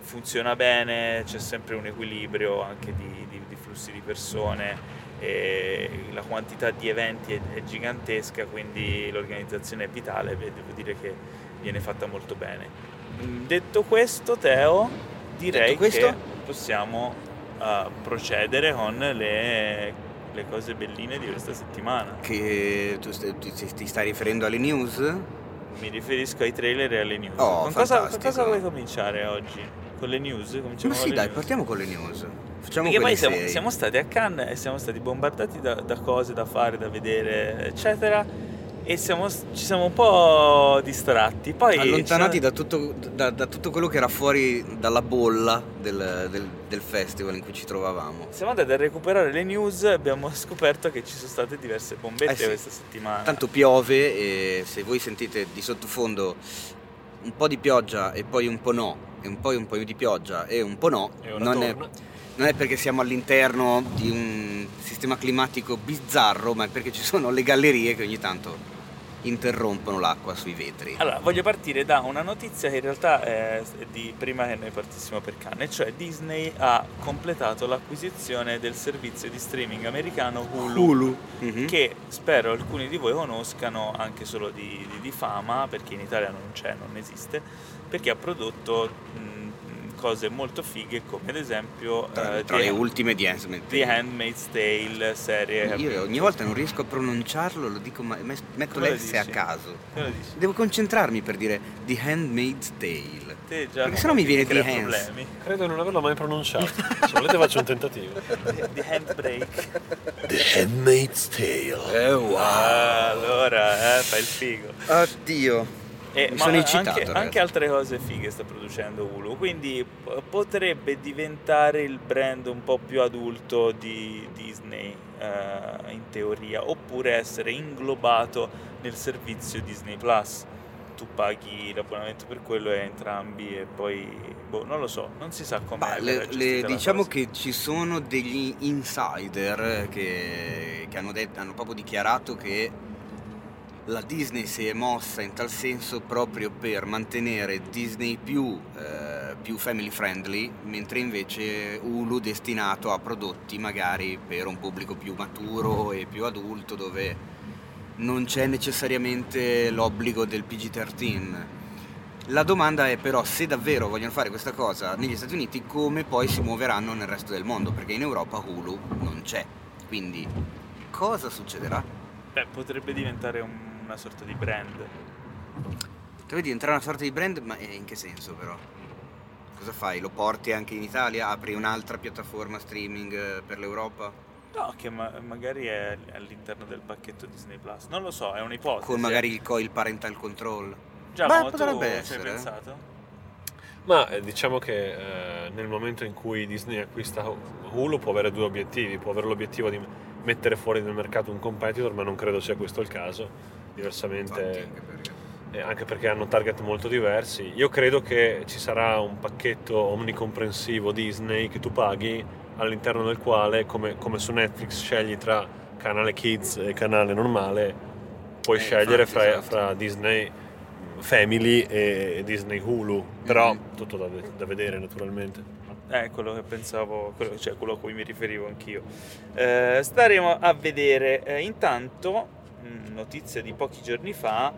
funziona bene, c'è sempre un equilibrio anche di, di, di flussi di persone e la quantità di eventi è, è, gigantesca, quindi l'organizzazione è vitale e devo dire che viene fatta molto bene. Mm, detto questo, Teo, direi questo? che possiamo uh, procedere con le, le, cose belline di questa settimana. Che tu st- ti stai riferendo alle news? Mi riferisco ai trailer e alle news. Oh, con, cosa, con cosa vuoi cominciare oggi? Con le news? Cominciamo Ma sì, dai, news. partiamo con le news. Facciamo Perché poi siamo, siamo, stati a Cannes e siamo stati bombardati da, da, cose da fare, da vedere, eccetera. E siamo, ci siamo un po' distratti. Poi Allontanati da tutto, da, da, tutto, quello che era fuori dalla bolla del, del, del, festival in cui ci trovavamo. Siamo andati a recuperare le news e abbiamo scoperto che ci sono state diverse bombette eh sì. questa settimana. Tanto piove e se voi sentite di sottofondo un po' di pioggia e poi un po' no, e un po' un po' di pioggia e un po' no, non è, non è, perché siamo all'interno di un sistema climatico bizzarro, ma è perché ci sono le gallerie che ogni tanto interrompono l'acqua sui vetri. Allora, voglio partire da una notizia che in realtà è di prima che noi partissimo per Cannes, cioè Disney ha completato l'acquisizione del servizio di streaming americano Hulu, Hulu. Mm-hmm. che spero alcuni di voi conoscano anche solo di, di, di fama, perché in Italia non c'è, non esiste, perché ha prodotto... Mh, cose molto fighe come ad esempio tra, uh, tra le ultime di Handmaid's The Handmaid's Tale serie io ogni volta non riesco a pronunciarlo lo dico ma metto l'S a caso. Devo concentrarmi per dire The Handmaid's Tale. Te già perché sennò mi viene The Hands. credo di non averlo mai pronunciato. Se volete faccio un tentativo. The, the Handbrake. The Handmaid's Tale. Eh wow. Ah, allora eh, fai il figo. Oddio eh, ma sono incitato, anche, anche, altre cose fighe sta producendo Hulu, quindi potrebbe diventare il brand un po' più adulto di Disney uh, in teoria, oppure essere inglobato nel servizio Disney Plus. Tu paghi l'abbonamento per quello e entrambi e poi boh, non lo so, non si sa come. Diciamo cosa. che ci sono degli insider che, che hanno, detto, hanno proprio dichiarato che la Disney si è mossa in tal senso proprio per mantenere Disney più, eh, più, family friendly, mentre invece Hulu destinato a prodotti magari per un pubblico più maturo e più adulto dove non c'è necessariamente l'obbligo del PG-13. La domanda è però se davvero vogliono fare questa cosa negli Stati Uniti come poi si muoveranno nel resto del mondo, perché in Europa Hulu non c'è. Quindi cosa succederà? Beh, potrebbe diventare un una sorta di brand. Deve diventare una sorta di brand, ma in che senso però? Cosa fai? Lo porti anche in Italia? Apri un'altra piattaforma streaming eh, per l'Europa? No, che ma- magari è all'interno del pacchetto Disney Plus. Non lo so, è un'ipotesi. Con magari il, co- il parental control. Già, Beh, potrebbe essere. Ci hai pensato? Ma eh, diciamo che eh, nel momento in cui Disney acquista Hulu può avere due obiettivi, può avere l'obiettivo di mettere fuori dal mercato un competitor, ma non credo sia questo il caso diversamente anche perché. Eh, anche perché hanno target molto diversi. Io credo che ci sarà un pacchetto omnicomprensivo Disney che tu paghi all'interno del quale, come, come su Netflix, scegli tra canale Kids e canale normale, puoi eh, scegliere infatti, fra, esatto. fra, Disney Family e Disney Hulu, però mm-hmm. tutto da, da, vedere naturalmente. Eh, quello che pensavo, quello, cioè quello a cui mi riferivo anch'io. Eh, staremo a vedere. Eh, intanto notizia di pochi giorni fa,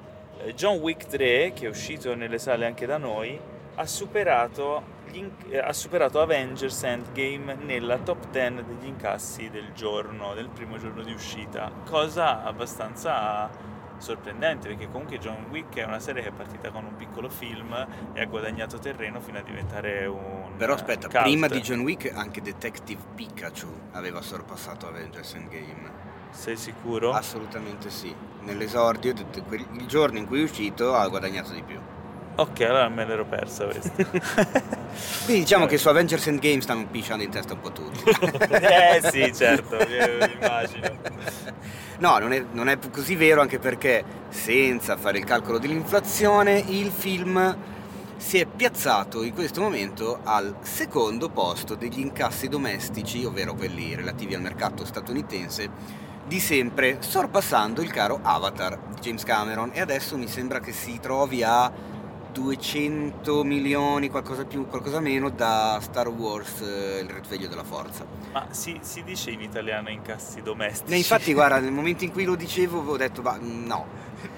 eh, John Wick 3, che è uscito nelle sale anche da noi, ha superato, inc- eh, ha superato Avengers Endgame nella top 10 degli incassi del giorno, del primo giorno di uscita, cosa abbastanza sorprendente perché comunque John Wick è una serie che è partita con un piccolo film e ha guadagnato terreno fino a diventare un Però aspetta, cult. prima di John Wick anche Detective Pikachu aveva sorpassato Avengers Endgame. Sei sicuro? Assolutamente sì. Nell'esordio, il giorno in cui è uscito, ha guadagnato di più. ok, allora me l'ero persa questa. Quindi diciamo che su Avengers Endgame stanno pisciando in testa un po' tutti. eh sì, certo, immagino. No, non è, non è così vero anche perché senza fare il calcolo dell'inflazione il film si è piazzato in questo momento al secondo posto degli incassi domestici, ovvero quelli relativi al mercato statunitense, di sempre, sorpassando il caro Avatar di James Cameron e adesso mi sembra che si trovi a 200 milioni, qualcosa più, qualcosa meno da Star Wars, eh, il risveglio della forza. Ma si, si dice in italiano incassi domestici? E infatti guarda, nel momento in cui lo dicevo avevo detto, ma no,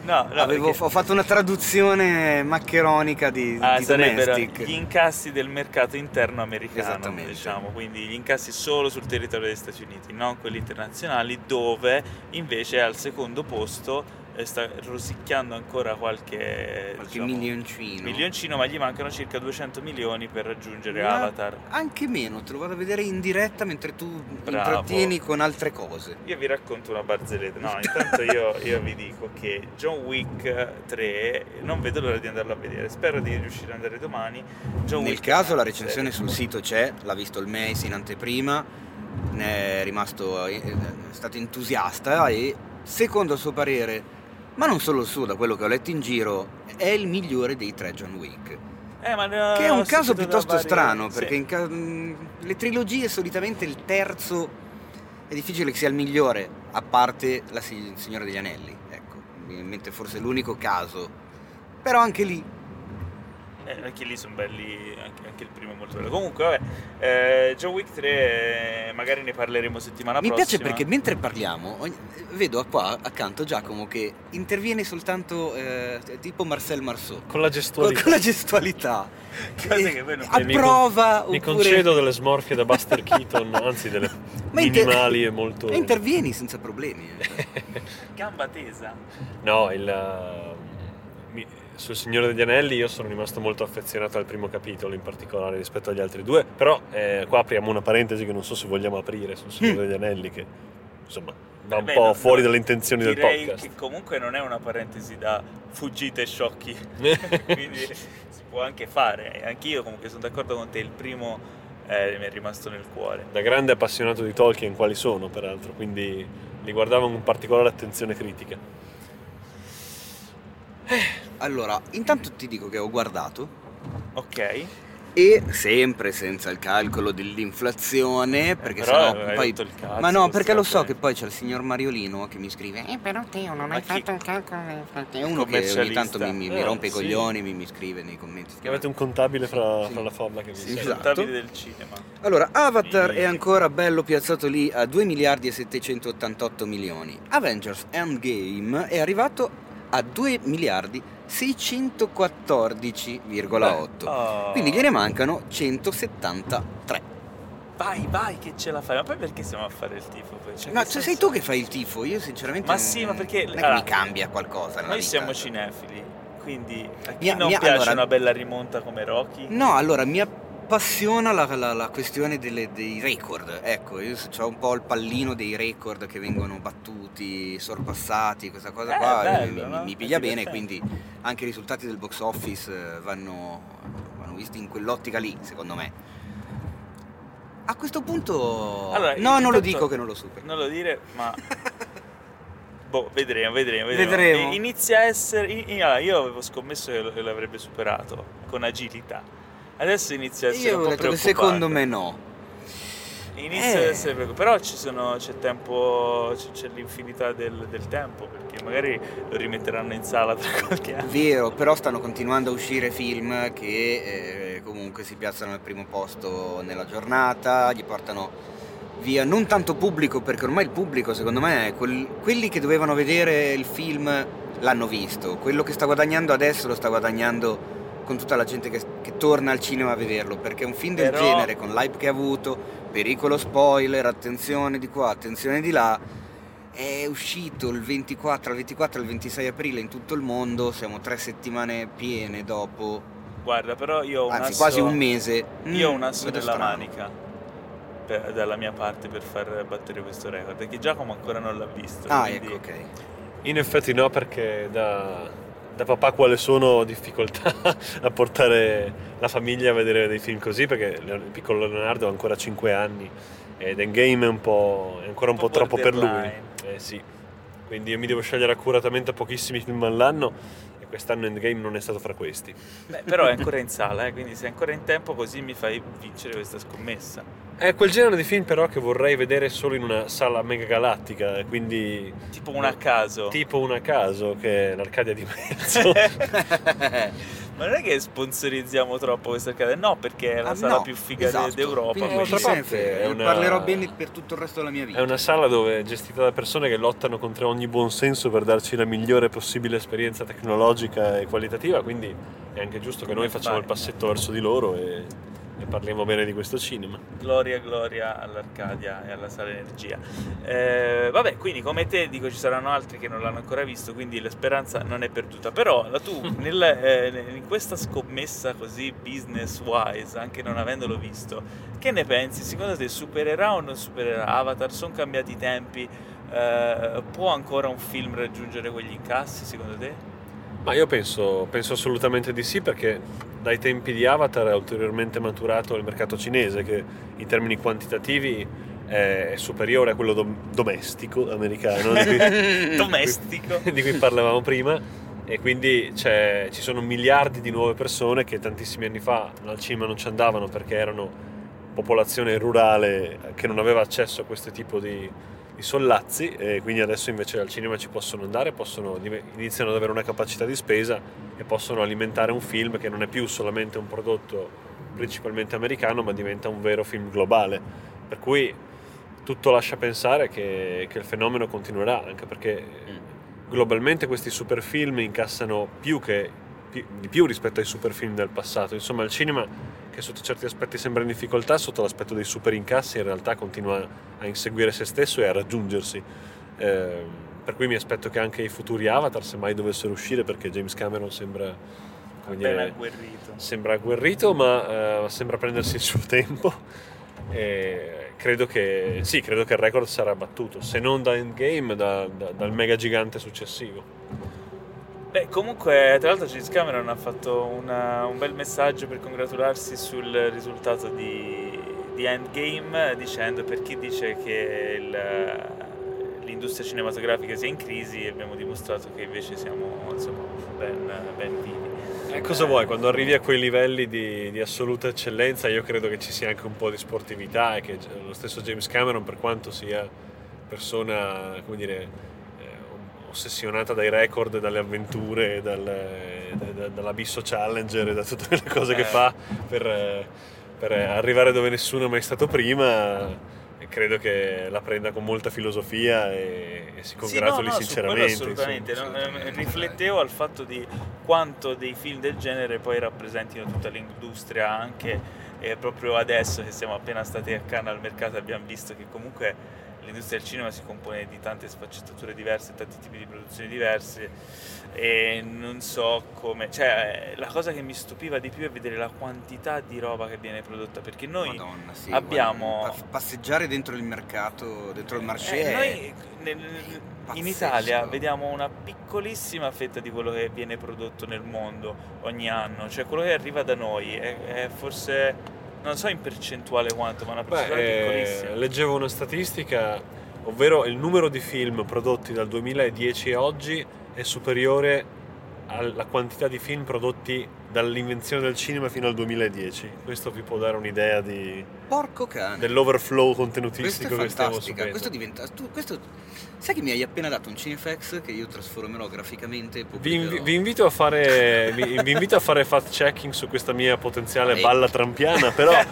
no, no Avevo- perché- ho fatto una traduzione maccheronica di, Ah, di domestic. gli incassi del mercato interno americano, diciamo, quindi gli incassi solo sul territorio degli Stati Uniti, non quelli internazionali, dove invece è al secondo posto sta rosicchiando ancora qualche, Qualche diciamo, milioncino. milioncino, ma gli mancano circa 200 milioni per raggiungere Ma Avatar. Anche meno, te lo vado a vedere in diretta mentre tu Bravo. intrattieni con altre cose. Io vi racconto una barzelletta. No, intanto io, io vi dico che John Wick 3 non vedo l'ora di andarlo a vedere. Spero di riuscire ad andare domani. John Nel Wick caso la recensione sul sito c'è, l'ha visto il Mace in anteprima, ne è rimasto eh, è stato entusiasta e secondo il suo parere, ma non solo il suo, da quello che ho letto in giro, è il migliore dei tre John Wick. Eh, ma ne ho Che è un caso piuttosto varie- strano, sì. perché in ca- mh, le trilogie solitamente il terzo è difficile che sia il migliore, a parte la Si- il Signore degli Anelli, ecco, mi viene in mente forse l'unico caso. Però anche lì, Eh, anche lì sono belli, anche, anche il primo è molto bello. Comunque, vabbè, eh, John Wick 3 eh, magari ne parleremo settimana mi prossima. piace perché mentre parliamo, ogni- vedo qua accanto Giacomo che interviene soltanto eh, tipo Marcel Marceau. Con la Con, gestualità. con la gestualità E che non- E mi con- approva Mi concedo delle smorfie da Buster Keaton, anzi delle Ma inter- minimali e molto... e intervieni senza problemi eh. Gamba tesa. No, il, uh, mi- sul Signore degli Anelli io sono rimasto molto affezionato al primo capitolo in particolare rispetto agli altri due, però eh, qua apriamo una parentesi che non so se vogliamo aprire sul Signore degli Anelli che insomma va un Beh, po' fuori dalle intenzioni del podcast. che comunque non è una parentesi da fuggite sciocchi. Quindi si può anche fare. Anch'io comunque sono d'accordo con te, il primo eh, mi è rimasto nel cuore. da grande appassionato di Tolkien quali sono peraltro, quindi li guardavo con particolare attenzione critica. Allora, intanto ti dico che ho guardato Ok. e sempre senza il calcolo dell'inflazione, perché però sennò hai poi cazzo Ma no, perché lo so che poi c'è il signor Mariolino che mi scrive Eh, però Teo, non Ma hai chi- fatto il calcolo del È uno che ogni tanto mi, mi- mi Eh, rompe i sì. coglioni, mi, mi scrive nei commenti. Che avete un contabile fra, Sì. fra la folla che vi Sì, esatto. Contabili del cinema. Allora, Avatar è ancora bello piazzato lì a 2 miliardi e 788 milioni. Avengers Endgame è arrivato a 2 miliardi 614,8. Oh. Quindi gliene mancano 173. Vai, vai, che ce la fai. Ma poi perché stiamo a fare il tifo? Cioè, No, cioè, sei tu ha? che fai il tifo, io sinceramente Ma sì, ma perché- non allora, mi cambia qualcosa Noi vita. siamo cinefili, quindi a chi Mia- non mia- piace allora- una bella rimonta come Rocky? No, allora mi appassiona la, la- la questione delle- dei record. Ecco, io ho un po' il pallino dei record che vengono battuti, sorpassati, questa cosa Eh, qua bello, mi, no? mi piglia bene, quindi anche i risultati del box office eh, vanno, vanno visti in quell'ottica lì, secondo me. A questo punto... Allora, no, non lo dico che non lo supero. Non lo dire, ma... boh, vedremo, vedremo, vedremo. Vedremo. Inizia a essere... io avevo scommesso che l'avrebbe superato con agilità. Adesso inizia a essere Io un ho po' detto che secondo me no. Inizia Eh. ad essere preoccupato. Però ci sono, c'è tempo, c'è, c'è l'infinità del, del tempo, perché magari lo rimetteranno in sala tra qualche anno. Vero, però stanno continuando a uscire film che eh, comunque si piazzano al primo posto nella giornata, gli portano via non tanto pubblico, perché ormai il pubblico secondo me è quel- quelli che dovevano vedere il film l'hanno visto, quello che sta guadagnando adesso lo sta guadagnando con tutta la gente che, che torna al cinema a vederlo, perché un film del Però- genere, con l'hype che ha avuto, pericolo spoiler, attenzione di qua, attenzione di là, è uscito il 24, al 24 al 26 aprile in tutto il mondo, siamo tre settimane piene dopo Guarda, però io ho un Anzi, asso, quasi un mese. Io ho Mm, un asso vedo nella strano. manica per- dalla mia parte per far battere questo record. Che Giacomo ancora non l'ha visto. Ah, quindi- ecco, ok. In effetti no, perché da, da papà quale sono difficoltà a portare la famiglia a vedere dei film così, perché il piccolo Leonardo ha ancora 5 anni ed Endgame è, un po', è ancora un po', troppo per lui. Eh sì, quindi io mi devo scegliere accuratamente pochissimi film all'anno quest'anno Endgame non è stato fra questi. Beh, però è ancora in sala, eh, quindi sei ancora in tempo così mi fai vincere questa scommessa. È quel genere di film però che vorrei vedere solo in una sala mega galattica, quindi Tipo un a caso. tipo una a caso che è l'Arcadia di mezzo. Ma non è che sponsorizziamo troppo questa accademia, no, perché è la Ah, sala no, più figa esatto. d'Europa. Quindi, quindi- parte una- parlerò bene per tutto il resto della mia vita. È una sala dove è gestita da persone che lottano contro ogni buonsenso per darci la migliore possibile esperienza tecnologica e qualitativa, quindi è anche giusto che noi facciamo il passetto verso di loro e, e parliamo bene di questo cinema. Gloria, gloria all'Arcadia e alla sala Energia. Eh, vabbè, quindi come te dico ci saranno altri che non l'hanno ancora visto, quindi la speranza non è perduta. Però la tu nel, eh, in questa scommessa così business wise, anche non avendolo visto, che ne pensi? Secondo te supererà o non supererà Avatar? Sono cambiati i tempi? Eh, può ancora un film raggiungere quegli incassi secondo te? Ma io penso, penso assolutamente di sì perché dai tempi di Avatar è ulteriormente maturato il mercato cinese che in termini quantitativi è superiore a quello dom- domestico americano di cui- Domestico. di cui parlavamo prima e quindi c'è- ci sono miliardi di nuove persone che tantissimi anni fa al cinema non ci andavano perché erano popolazione rurale che non aveva accesso a questo tipo di, di sollazzi e quindi adesso invece al cinema ci possono andare, possono, iniziano ad avere una capacità di spesa e possono alimentare un film che non è più solamente un prodotto principalmente americano ma diventa un vero film globale. Per cui tutto lascia pensare che, che il fenomeno continuerà anche perché globalmente questi super film incassano più che di più rispetto ai super film del passato. Insomma, il cinema che sotto certi aspetti sembra in difficoltà, sotto l'aspetto dei super incassi, in realtà continua a inseguire se stesso e a raggiungersi. Eh, per cui mi aspetto che anche i futuri Avatar, se mai dovessero uscire, perché James Cameron sembra, dire, agguerrito. sembra agguerrito, ma eh, sembra prendersi il suo tempo. E credo che sì, credo che il record sarà battuto, se non da Endgame, da- da- dal mega gigante successivo. Beh, comunque, tra l'altro, James Cameron ha fatto una- un bel messaggio per congratularsi sul risultato di, di Endgame, dicendo per chi dice che il- l'industria cinematografica sia in crisi, abbiamo dimostrato che invece siamo insomma, ben, ben vivi. E cosa vuoi? Quando arrivi a quei livelli di, di assoluta eccellenza, io credo che ci sia anche un po' di sportività e che lo stesso James Cameron, per quanto sia persona, come dire, eh, ossessionata dai record, dalle avventure, dal, da- da- dall'abisso challenger e da tutte le cose che Eh. fa per, per arrivare dove nessuno è mai stato prima, e credo che la prenda con molta filosofia e, e si congratuli sì, no, no, sinceramente. Assolutamente. insomma. no, eh, assolutamente. riflettevo al fatto di quanto dei film del genere poi rappresentino tutta l'industria anche e proprio adesso che siamo appena stati a Cannes al mercato abbiamo visto che comunque l'industria del cinema si compone di tante sfaccettature diverse, tanti tipi di produzioni diverse e non so come, cioè la cosa che mi stupiva di più è vedere la quantità di roba che viene prodotta perché noi Madonna, sì, abbiamo- guarda, pa- passeggiare dentro il mercato, dentro il marché. Eh, noi nel- in. Italia vediamo una piccolissima fetta di quello che viene prodotto nel mondo ogni anno, cioè quello che arriva da noi è, è forse, non so in percentuale quanto, ma una percentuale Beh, eh, piccolissima. leggevo una statistica, ovvero il numero di film prodotti dal 2010 a oggi è superiore alla quantità di film prodotti dall'invenzione del cinema fino al 2010. Questo vi può dare un'idea di- Porco cane. dell'overflow contenutistico che stiamo subendo. Questo diventa. Tu, questo, sai che mi hai appena dato un Cinefx che io trasformerò graficamente Vi, invi- vi invito a fare, vi, vi invito a fare fact checking su questa mia potenziale Vai. balla trampiana, però,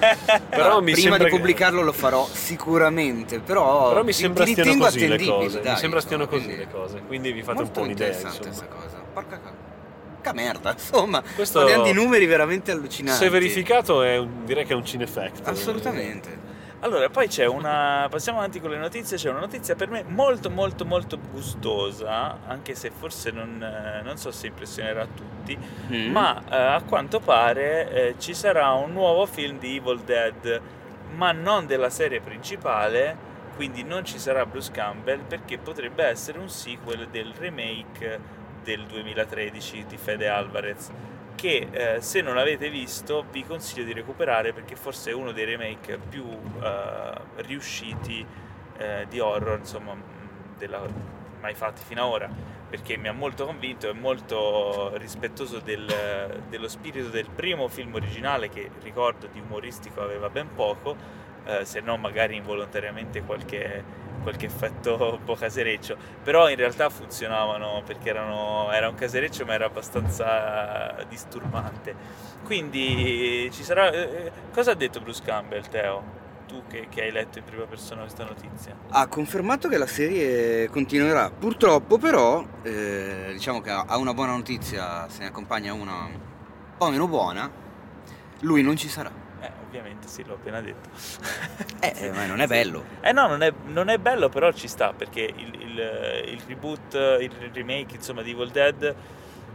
però Allora, mi prima sembra di che- pubblicarlo lo farò sicuramente, però, Però mi sembra ti stiano così le cose. dai, mi sembra stiano così quindi- le cose. Quindi vi fate un po' un'idea. interessante questa cosa. Porca ca- Ca merda, insomma, Questo- parliamo di numeri veramente allucinanti. Se verificato, è un- direi che è un cinefact. Assolutamente. Allora, poi c'è una. Passiamo avanti con le notizie. C'è una notizia per me molto, molto, molto gustosa. Anche se forse non, eh, non so se impressionerà tutti. Mm. Ma eh, a quanto pare eh, ci sarà un nuovo film di Evil Dead, ma non della serie principale. Quindi non ci sarà Bruce Campbell perché potrebbe essere un sequel del remake del 2013 di Fede Alvarez che eh, se non l'avete visto vi consiglio di recuperare perché forse è uno dei remake più eh, riusciti eh, di horror insomma della- mai fatti fino ad ora perché mi ha molto convinto è molto rispettoso del- dello spirito del primo film originale che ricordo di umoristico aveva ben poco eh, se non magari involontariamente qualche, qualche effetto un po' casereccio però in realtà funzionavano perché erano, era un casereccio ma era abbastanza disturbante quindi ci sarà eh, cosa ha detto Bruce Campbell Teo? tu che, che hai letto in prima persona questa notizia Ha confermato che la serie continuerà. Purtroppo, però, eh, diciamo che a una buona notizia se ne accompagna una un po' meno buona. Lui non ci sarà. Eh ovviamente sì l'ho appena detto Eh, eh, ma non è bello. Eh no, non è, non è bello, però ci sta perché il, il- il reboot, il remake insomma di Evil Dead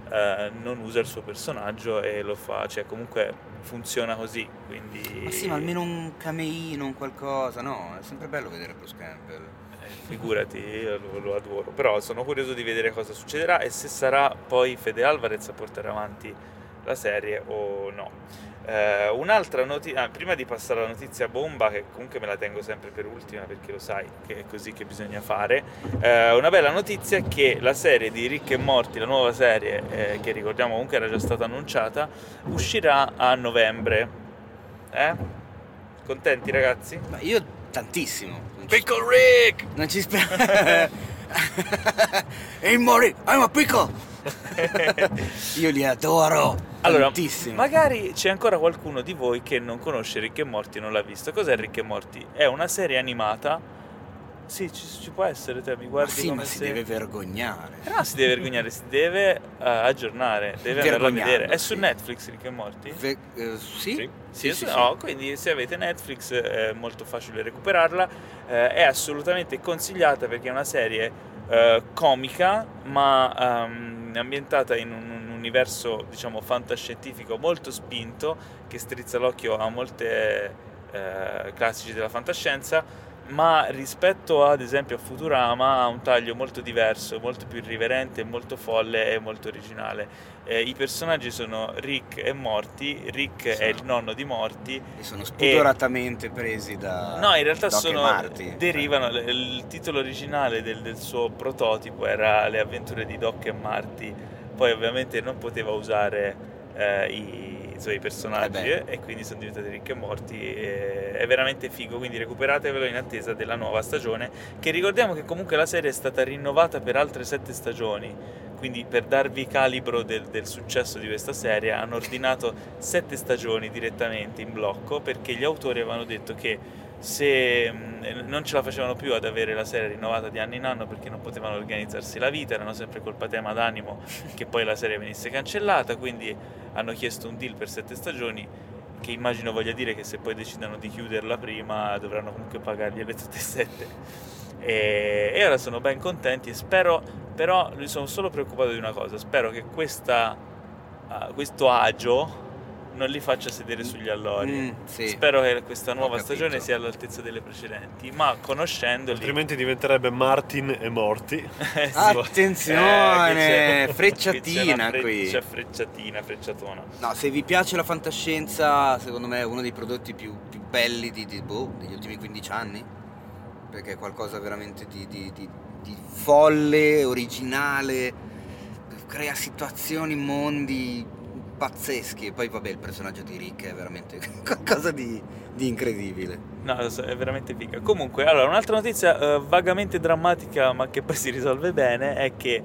eh, non usa il suo personaggio e lo fa, cioè comunque funziona così, quindi... Ma sì, ma almeno un cameino, un qualcosa. No, è sempre bello vedere Bruce Campbell. Eh, figurati, io lo, lo adoro, però sono curioso di vedere cosa succederà e se sarà poi Fede Alvarez a portare avanti la serie o no. Eh, un'altra notizia, prima di passare alla notizia bomba, che comunque me la tengo sempre per ultima perché lo sai che è così che bisogna fare, eh, una bella notizia è che la serie di Rick e Morty, la nuova serie eh, che ricordiamo comunque era già stata annunciata, uscirà a novembre. Eh? Contenti ragazzi? Ma io tantissimo. Non ci, Pickle Rick! non ci spero. Ehi Mori, I'm a pickle! io li adoro Allora, tantissimo. magari c'è ancora qualcuno di voi che non conosce Rick e Morty e non l'ha visto. Cos'è Rick e Morty? È una serie animata. Sì, ci, ci può essere, te mi Ma guardi sì, come ma si se... deve vergognare. Eh No, si deve vergognare, si deve eh, aggiornare, deve andarla a vedere. È su sì. Netflix Rick e Morty? Ve- eh, sì? Sì. Sì, sì, no, sì. quindi se avete Netflix è molto facile recuperarla, eh, è assolutamente consigliata perché è una serie eh, comica ma ehm, ambientata in un, un universo diciamo fantascientifico molto spinto che strizza l'occhio a molte eh, classici della fantascienza ma rispetto ad esempio a Futurama ha un taglio molto diverso, molto più irriverente, molto folle e molto originale. Eh, I personaggi sono Rick e Morty, Rick è Sono- il nonno di Morty. E sono spudoratamente presi da. No, in realtà Doc e sono, Marty. derivano, l- il titolo originale del, del suo prototipo era Le avventure di Doc e Marty, poi ovviamente non poteva usare eh, i, i suoi personaggi Eh beh. e quindi sono diventati Rick e Morty e è veramente figo, quindi recuperatevelo in attesa della nuova stagione, che ricordiamo che comunque la serie è stata rinnovata per altre sette stagioni, quindi per darvi calibro del, del successo di questa serie hanno ordinato sette stagioni direttamente in blocco perché gli autori avevano detto che se mh, non ce la facevano più ad avere la serie rinnovata di anno in anno perché non potevano organizzarsi la vita, erano sempre colpa tema d'animo che poi la serie venisse cancellata, quindi hanno chiesto un deal per sette stagioni che immagino voglia dire che se poi decidono di chiuderla prima dovranno comunque pagargliele tutte e sette. E, e ora sono ben contenti e spero, però mi sono solo preoccupato di una cosa, spero che questa, ah, questo agio non li faccia sedere sugli allori. Mm, sì. Spero che questa nuova stagione sia all'altezza delle precedenti, ma conoscendoli... Altrimenti diventerebbe Martin e Morty. Eh, sì. Attenzione, Eh, frecciatina una qui. C'è frecciatina, frecciatona. No, se vi piace la fantascienza, secondo me è uno dei prodotti più, più belli di, di- boh, degli ultimi 15 anni. Perché è qualcosa veramente di, di- di- di folle, originale, crea situazioni, mondi pazzeschi. E poi, vabbè, il personaggio di Rick è veramente qualcosa di, di incredibile. No, è veramente figa. Comunque, allora, un'altra notizia eh, vagamente drammatica, ma che poi si risolve bene, è che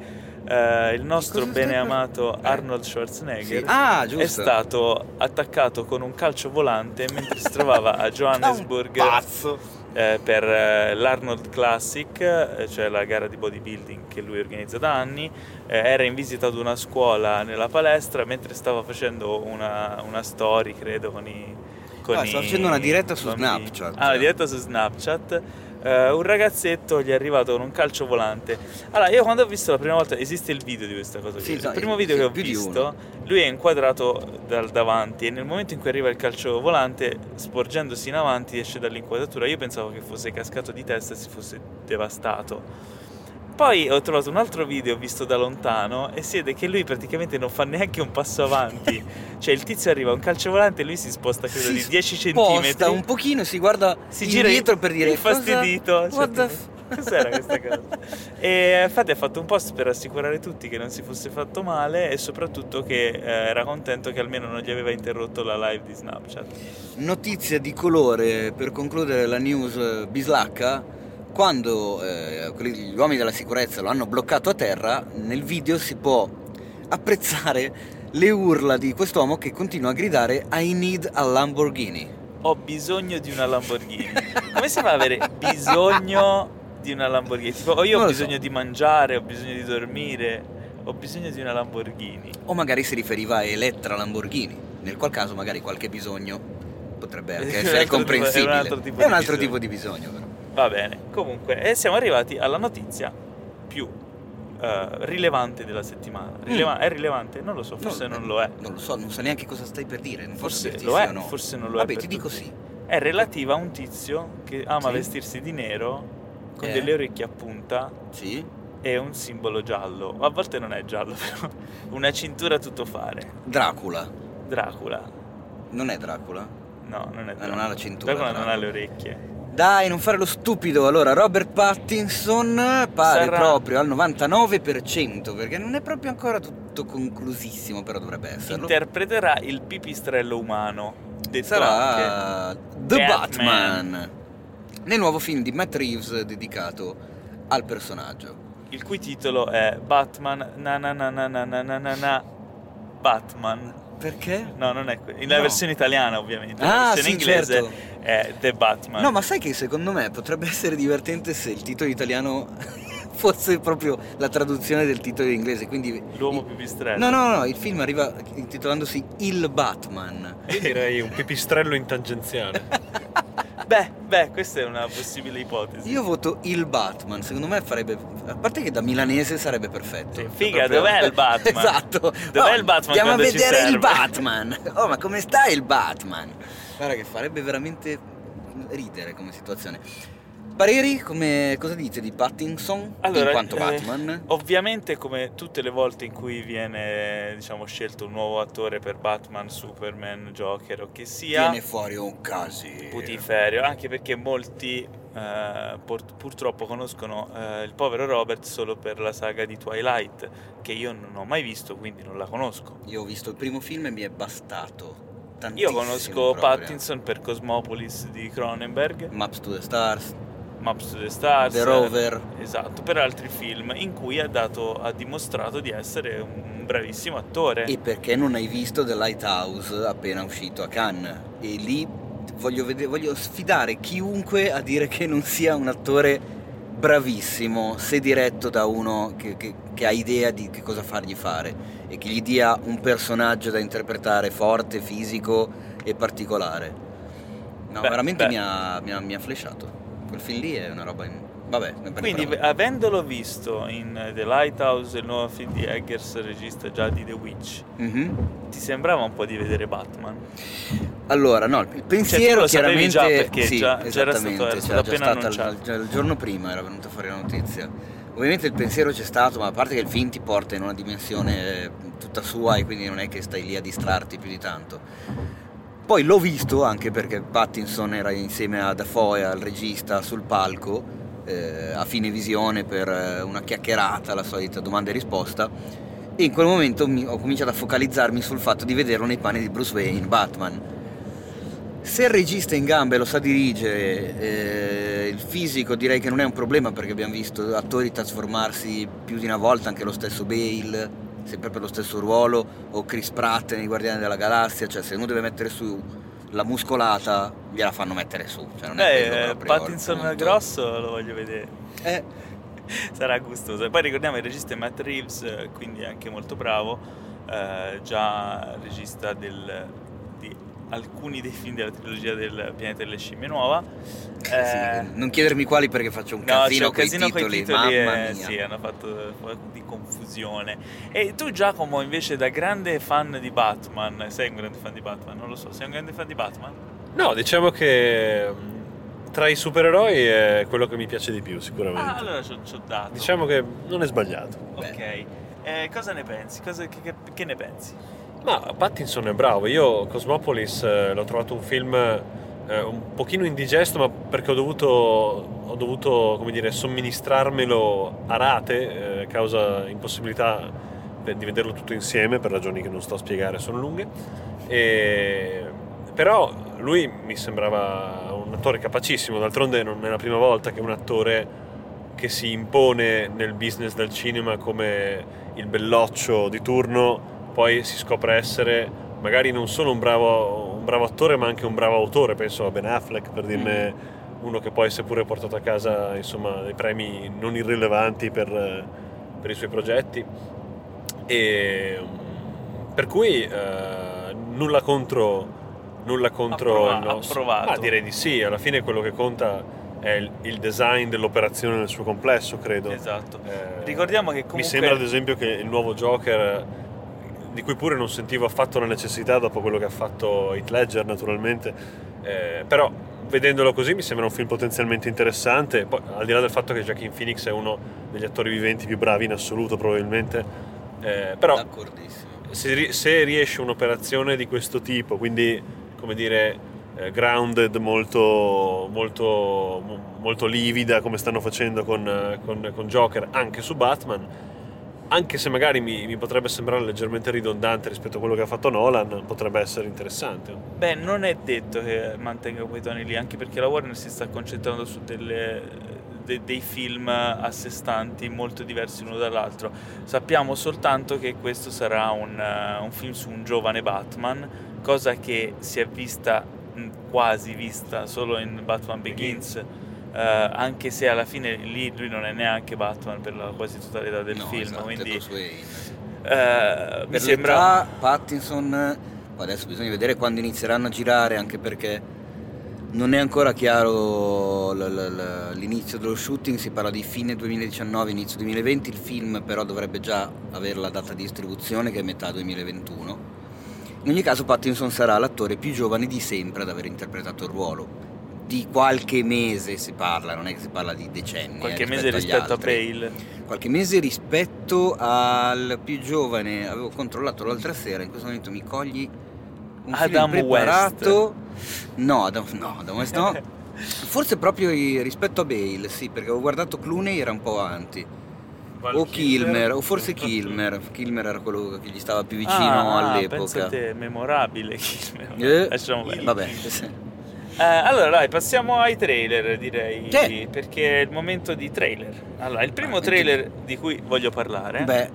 eh, il nostro bene amato Eh. Arnold Schwarzenegger Sì. Ah, è stato attaccato con un calcio volante mentre si trovava a Johannesburg Da un pazzo. Eh, per eh, l'Arnold Classic, eh, cioè la gara di bodybuilding che lui organizza da anni. Eh, era in visita ad una scuola nella palestra mentre stava facendo una, una story, credo, con i, con Ah, i facendo una diretta su bambini. Snapchat. Ah, una diretta su Snapchat. Eh, un ragazzetto gli è arrivato con un calcio volante. Allora, io quando ho visto la prima volta, esiste il video di questa cosa. Sì, qui. il primo sì, video che ho visto, lui è inquadrato dal davanti e nel momento in cui arriva il calcio volante, sporgendosi in avanti, esce dall'inquadratura. Io pensavo che fosse cascato di testa e si fosse devastato. Poi ho trovato un altro video visto da lontano e si vede che lui praticamente non fa neanche un passo avanti. cioè il tizio arriva a un calcio volante e lui si sposta credo Si di 10 sposta centimetri. un pochino si guarda si gira indietro per dire infastidito. cosa- what cioè, the f- Cos'era questa cosa? E infatti ha fatto un post per assicurare tutti che non si fosse fatto male e soprattutto che eh, era contento che almeno non gli aveva interrotto la live di Snapchat. Notizia di colore per concludere la news eh, bislacca. Quando eh, quelli- gli uomini della sicurezza lo hanno bloccato a terra, nel video si può apprezzare le urla di quest'uomo che continua a gridare I need a Lamborghini. Ho bisogno di una Lamborghini. Come si fa ad avere bisogno di una Lamborghini? Tipo, o io ho lo so. bisogno di mangiare, ho bisogno di dormire, ho bisogno di una Lamborghini. O magari si riferiva a Elettra Lamborghini, nel qual caso magari qualche bisogno potrebbe anche essere altro tipo- comprensibile. è un altro tipo È un di altro bisogno. tipo di bisogno, però. Va bene, comunque, e siamo arrivati alla notizia più eh, rilevante della settimana. Rileva- È rilevante? Non lo so, forse Mm. No, non lo è. Non lo so, non so neanche cosa stai per dire. Non Forse lo è, no. forse non lo è Vabbè, ti dico tutti. sì. È relativa a un tizio che ama Sì. vestirsi di nero con Eh. delle orecchie a punta Sì? e un simbolo giallo. A volte non è giallo, però. Una cintura a tutto fare. Dracula. Dracula. Non è Dracula? No, non è Eh, Dracula. non ha la cintura, Dracula non Dracula. ha le orecchie. Dai, non fare lo stupido. Allora, Robert Pattinson pare Sarà- proprio al 99%, perché non è proprio ancora tutto conclusissimo, però dovrebbe esserlo. Interpreterà il pipistrello umano. Detto Sarà The Batman. Batman. Nel nuovo film di Matt Reeves dedicato al personaggio. il cui titolo è Batman na na na na na na na na Batman. Perché? No, non è que- la No. versione italiana ovviamente, Ah, la versione sì, inglese certo. è The Batman. No, ma sai che secondo me potrebbe essere divertente se il titolo italiano fosse proprio la traduzione del titolo inglese, quindi L'uomo pipistrello. No, no, no, il film arriva intitolandosi Il Batman. Io direi un pipistrello in tangenziale. Beh, beh, questa è una possibile ipotesi. Io voto Il Batman, secondo me farebbe a parte che da milanese sarebbe perfetto. Sì, figa, Proprio- dov'è il Batman? esatto. Dov'è Oh, il Batman Andiamo a vedere il? Batman. Oh, ma come sta il Batman? Guarda che farebbe veramente ridere come situazione. Pareri, come, cosa dite di Pattinson Allora, in quanto eh, Batman? Ovviamente, come tutte le volte in cui viene, diciamo, scelto un nuovo attore per Batman, Superman, Joker o che sia, Viene fuori un casino. putiferio, anche perché molti eh, pur- purtroppo conoscono eh, il povero Robert solo per la saga di Twilight, che io non ho mai visto, quindi non la conosco. Io ho visto il primo film e mi è bastato. Io Tantissimo conosco proprio. Pattinson per Cosmopolis di Cronenberg, Maps to the Stars, Maps to the Stars, The Rover. esatto, per altri film in cui ha, dato, ha dimostrato di essere un bravissimo attore. E perché non hai visto The Lighthouse appena uscito a Cannes? E lì voglio, vede- voglio sfidare chiunque a dire che non sia un attore bravissimo se diretto da uno che, che- che ha idea di che cosa fargli fare e che gli dia un personaggio da interpretare forte, fisico e particolare. No, Beh, veramente beh. mi ha, mi, ha, mi ha flashato. Quel film lì è una roba... In... Vabbè, Quindi, parliamo. avendolo visto in eh, The Lighthouse, il nuovo film di Eggers, regista già di The Witch, Mhm. ti sembrava un po' di vedere Batman? Allora, no, il pensiero lo sapevi chiaramente già perché sì, già- già era esattamente, stato- era c'era stato già appena stata annunciato. il, già il giorno prima era venuta fuori la notizia. Ovviamente il pensiero c'è stato, ma a parte che il film ti porta in una dimensione eh, tutta sua e quindi non è che stai lì a distrarti più di tanto. Poi l'ho visto anche perché Pattinson era insieme a Dafoe, al regista, sul palco eh, a fine visione per eh, una chiacchierata, la solita domanda e risposta. E in quel momento mi- ho cominciato a focalizzarmi sul fatto di vederlo nei panni di Bruce Wayne, Batman. Se il regista è in gambe lo sa dirigere, eh, il fisico direi che non è un problema perché abbiamo visto attori trasformarsi più di una volta, anche lo stesso Bale, sempre per lo stesso ruolo, o Chris Pratt nei Guardiani della Galassia, cioè se uno deve mettere su la muscolata gliela fanno mettere su. Cioè non è il Pattinson grosso lo voglio vedere. Eh, Sarà gustoso. E poi ricordiamo il regista è Matt Reeves, eh, quindi anche molto bravo, eh, già regista del, alcuni dei film della trilogia del Pianeta delle Scimmie nuova. Sì, Eh, non chiedermi quali perché faccio un No, c'è casino, un casino coi con i titoli, titoli mamma e mia. sì, hanno fatto un po' di confusione. E tu Giacomo invece da grande fan di Batman, sei un grande fan di Batman? Non lo so, sei un grande fan di Batman? No, diciamo che mh, tra i supereroi è quello che mi piace di più, sicuramente. Ah, allora ci ho ci ho dato. Diciamo che non è sbagliato. Ok. Eh, cosa ne pensi? Cosa- che, che- che ne pensi? Ma Pattinson è bravo. Io Cosmopolis eh, l'ho trovato un film eh, un pochino indigesto, ma perché ho dovuto, ho dovuto come dire, somministrarmelo a rate, eh, causa impossibilità di vederlo tutto insieme per ragioni che non sto a spiegare, sono lunghe. E- Però lui mi sembrava un attore capacissimo, d'altronde non è la prima volta che un attore che si impone nel business del cinema come il belloccio di turno poi si scopre essere magari non solo un bravo, un bravo attore ma anche un bravo autore, penso a Ben Affleck per dirne uno che poi si è pure portato a casa insomma, dei premi non irrilevanti per, per i suoi progetti. E, mm, per cui eh, nulla contro, nulla contro Approva- il nostro- approvato. Ma direi di sì, alla fine quello che conta è il, il design dell'operazione nel suo complesso, credo. Esatto. Eh, Ricordiamo che comunque... Mi sembra ad esempio che il nuovo Joker, di cui pure non sentivo affatto la necessità dopo quello che ha fatto Heath Ledger naturalmente, eh, però vedendolo così mi sembra un film potenzialmente interessante, poi al di là del fatto che Joaquin Phoenix è uno degli attori viventi più bravi in assoluto probabilmente, eh, però se, se riesce un'operazione di questo tipo, quindi come dire eh, grounded, molto, molto, mo- molto livida come stanno facendo con, con- con Joker anche su Batman, anche se magari mi, mi potrebbe sembrare leggermente ridondante rispetto a quello che ha fatto Nolan, potrebbe essere interessante. Beh, non è detto che mantenga quei toni lì, anche perché la Warner si sta concentrando su delle- de- dei film a sé stanti molto diversi l'uno dall'altro. Sappiamo soltanto che questo sarà un, eh, un film su un giovane Batman, cosa che si è vista, quasi vista, solo in Batman Begins. Eh, anche se alla fine lì lui non è neanche Batman per la quasi totalità del No, film, esatto, quindi eh, mi sembra Pattinson, adesso bisogna vedere quando inizieranno a girare, anche perché non è ancora chiaro l- l- l'inizio dello shooting, si parla di fine 2019, inizio 2020, il film però dovrebbe già avere la data di distribuzione che è metà 2021. In ogni caso Pattinson sarà l'attore più giovane di sempre ad aver interpretato il ruolo. Di qualche mese si parla, non è che si parla di decenni. qualche eh, mese agli rispetto a Bale. qualche mese rispetto al più giovane avevo controllato l'altra sera in questo momento mi cogli un Adam film preparato no Adam, no Adam West no forse proprio rispetto a Bale sì perché avevo guardato Clooney era un po' avanti o Kilmer o forse Kilmer Kilmer era quello che gli stava più vicino Ah, all'epoca Pensa a te, memorabile Kilmer. Eh, Lasciamo perdere. vabbè Eh, allora dai, passiamo ai trailer direi, Sì. perché è il momento di trailer. Allora, il primo Ah, trailer di cui voglio parlare... beh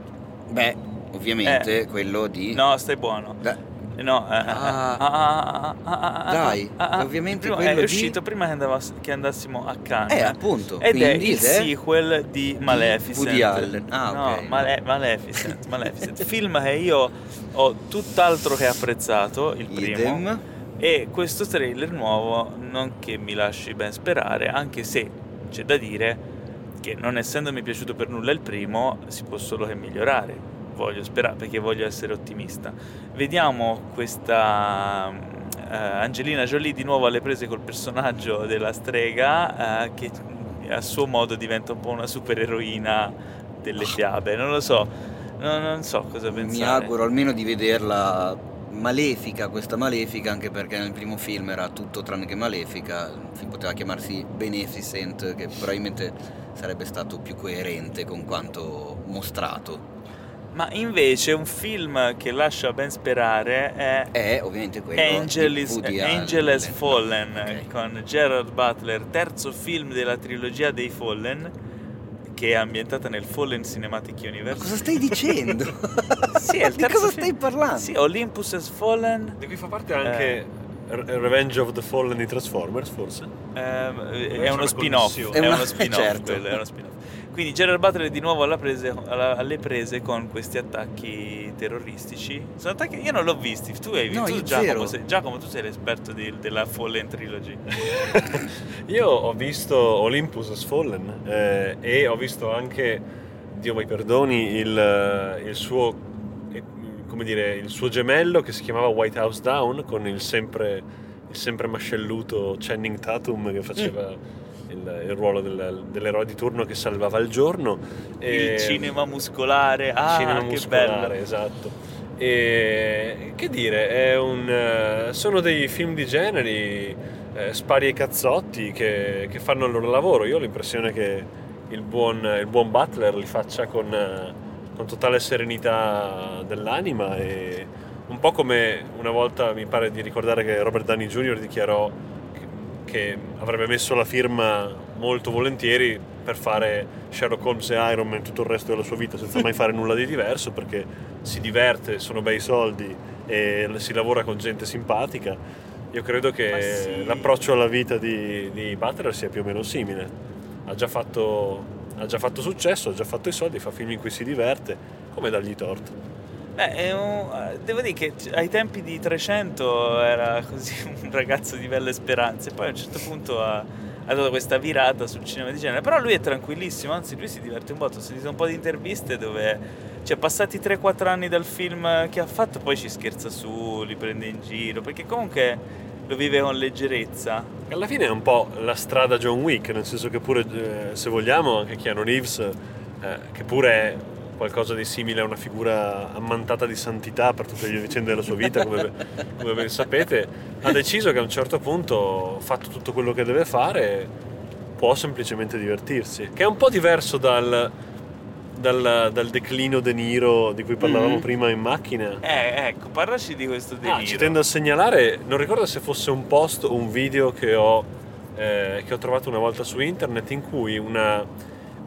beh ovviamente quello di Eh. No, stai buono. Da- No, eh, Ah. ah, ah, Dai, ah, ovviamente quello è di- uscito prima che, andavas- che andassimo a Cannes. eh appunto Ed è il è- sequel di Maleficent. Woody Allen. Ah, no. Male- Maleficent, Maleficent. film che io ho tutt'altro che apprezzato, il primo. E questo trailer nuovo non che mi lasci ben sperare, anche se c'è da dire che non essendomi piaciuto per nulla il primo, si può solo che migliorare. Voglio sperare perché voglio essere ottimista. Vediamo questa eh, Angelina Jolie di nuovo alle prese col personaggio della strega eh, che a suo modo diventa un po' una supereroina delle fiabe. Non lo so, non, non so cosa pensare. Mi auguro almeno di vederla malefica, questa malefica, anche perché nel primo film era tutto tranne che malefica, il film poteva chiamarsi Beneficent, che probabilmente sarebbe stato più coerente con quanto mostrato. Ma invece un film che lascia ben sperare è È ovviamente quello Angel, is, Angel has Fallen Ok. con Gerard Butler, terzo film della trilogia dei Fallen, che è ambientata nel Fallen Cinematic Ma Universe. cosa stai dicendo? Sì, è il di terzo cosa film. stai parlando? Sì, Olympus has Fallen. Di cui fa parte anche Re- Revenge of the Fallen di Transformers, forse? c'è è uno una spin-off, è È una- uno spin-off, certo. quello, è uno spin-off. Quindi Gerard Butler è di nuovo alla prese- alla- alle prese con questi attacchi terroristici. Sono attacchi io non l'ho visti. Tu hai No, tu, Giacomo, sei, Giacomo, tu sei l'esperto di- della Fallen Trilogy. Io ho visto Olympus Has Fallen eh, e ho visto anche, Dio mi perdoni, il, il suo, eh, come dire, il suo gemello che si chiamava White House Down con il sempre, il sempre mascelluto Channing Tatum che faceva il, il ruolo del- dell'eroe di turno che salvava il giorno. E- Il cinema muscolare. Ah, cinema che muscolare, bello. esatto. E che dire, è un, sono dei film di generi, eh, spari e cazzotti che, che fanno il loro lavoro. Io ho l'impressione che il buon, il buon Butler li faccia con, con totale serenità dell'anima e un po' come una volta mi pare di ricordare che Robert Downey Jr. dichiarò che, avrebbe messo la firma molto volentieri per fare Sherlock Holmes e Iron Man tutto il resto della sua vita senza mai fare nulla di diverso perché si diverte, sono bei soldi e si lavora con gente simpatica. Io credo che sì. l'approccio alla vita di, di Butler sia più o meno simile. Ha già, fatto, ha già fatto successo, ha già fatto i soldi, fa film in cui si diverte, come dargli torto. Beh, un- eh, devo dire che ai tempi di 300 era così un ragazzo di belle speranze, poi a un certo punto ha, ha dato questa virata sul cinema di genere, però lui è tranquillissimo, anzi lui si diverte un botto, ho sentito un po' di interviste dove, cioè passati 3-4 anni dal film che ha fatto, poi ci scherza su, li prende in giro, perché comunque lo vive con leggerezza. Alla fine è un po' la strada John Wick, nel senso che pure, eh, se vogliamo, anche Keanu Reeves, eh, che pure è qualcosa di simile a una figura ammantata di santità per tutte le vicende della sua vita, come, come ben sapete, ha deciso che a un certo punto, fatto tutto quello che deve fare, può semplicemente divertirsi, che è un po' diverso dal, dal, dal declino De Niro di cui parlavamo Mhm. prima in macchina. Eh, ecco, parlaci di questo Ah, deliro. ci tendo a segnalare, non ricordo se fosse un post o un video che ho, eh, che ho trovato una volta su internet in cui una,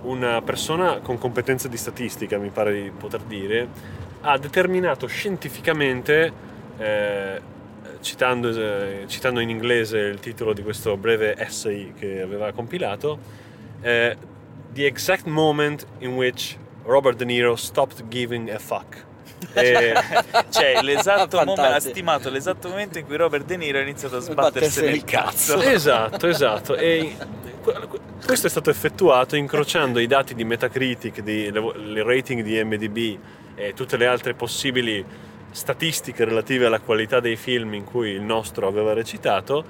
una persona con competenze di statistica, mi pare di poter dire, ha determinato scientificamente, eh, citando, eh, citando in inglese il titolo di questo breve essay che aveva compilato, eh, The exact moment in which Robert De Niro stopped giving a fuck. E- Cioè, l'esatto momento, ha stimato l'esatto momento in cui Robert De Niro ha iniziato a sbattersene il cazzo. Esatto, esatto. E que- questo è stato effettuato incrociando i dati di Metacritic, di, le, le rating di MDB e tutte le altre possibili statistiche relative alla qualità dei film in cui il nostro aveva recitato.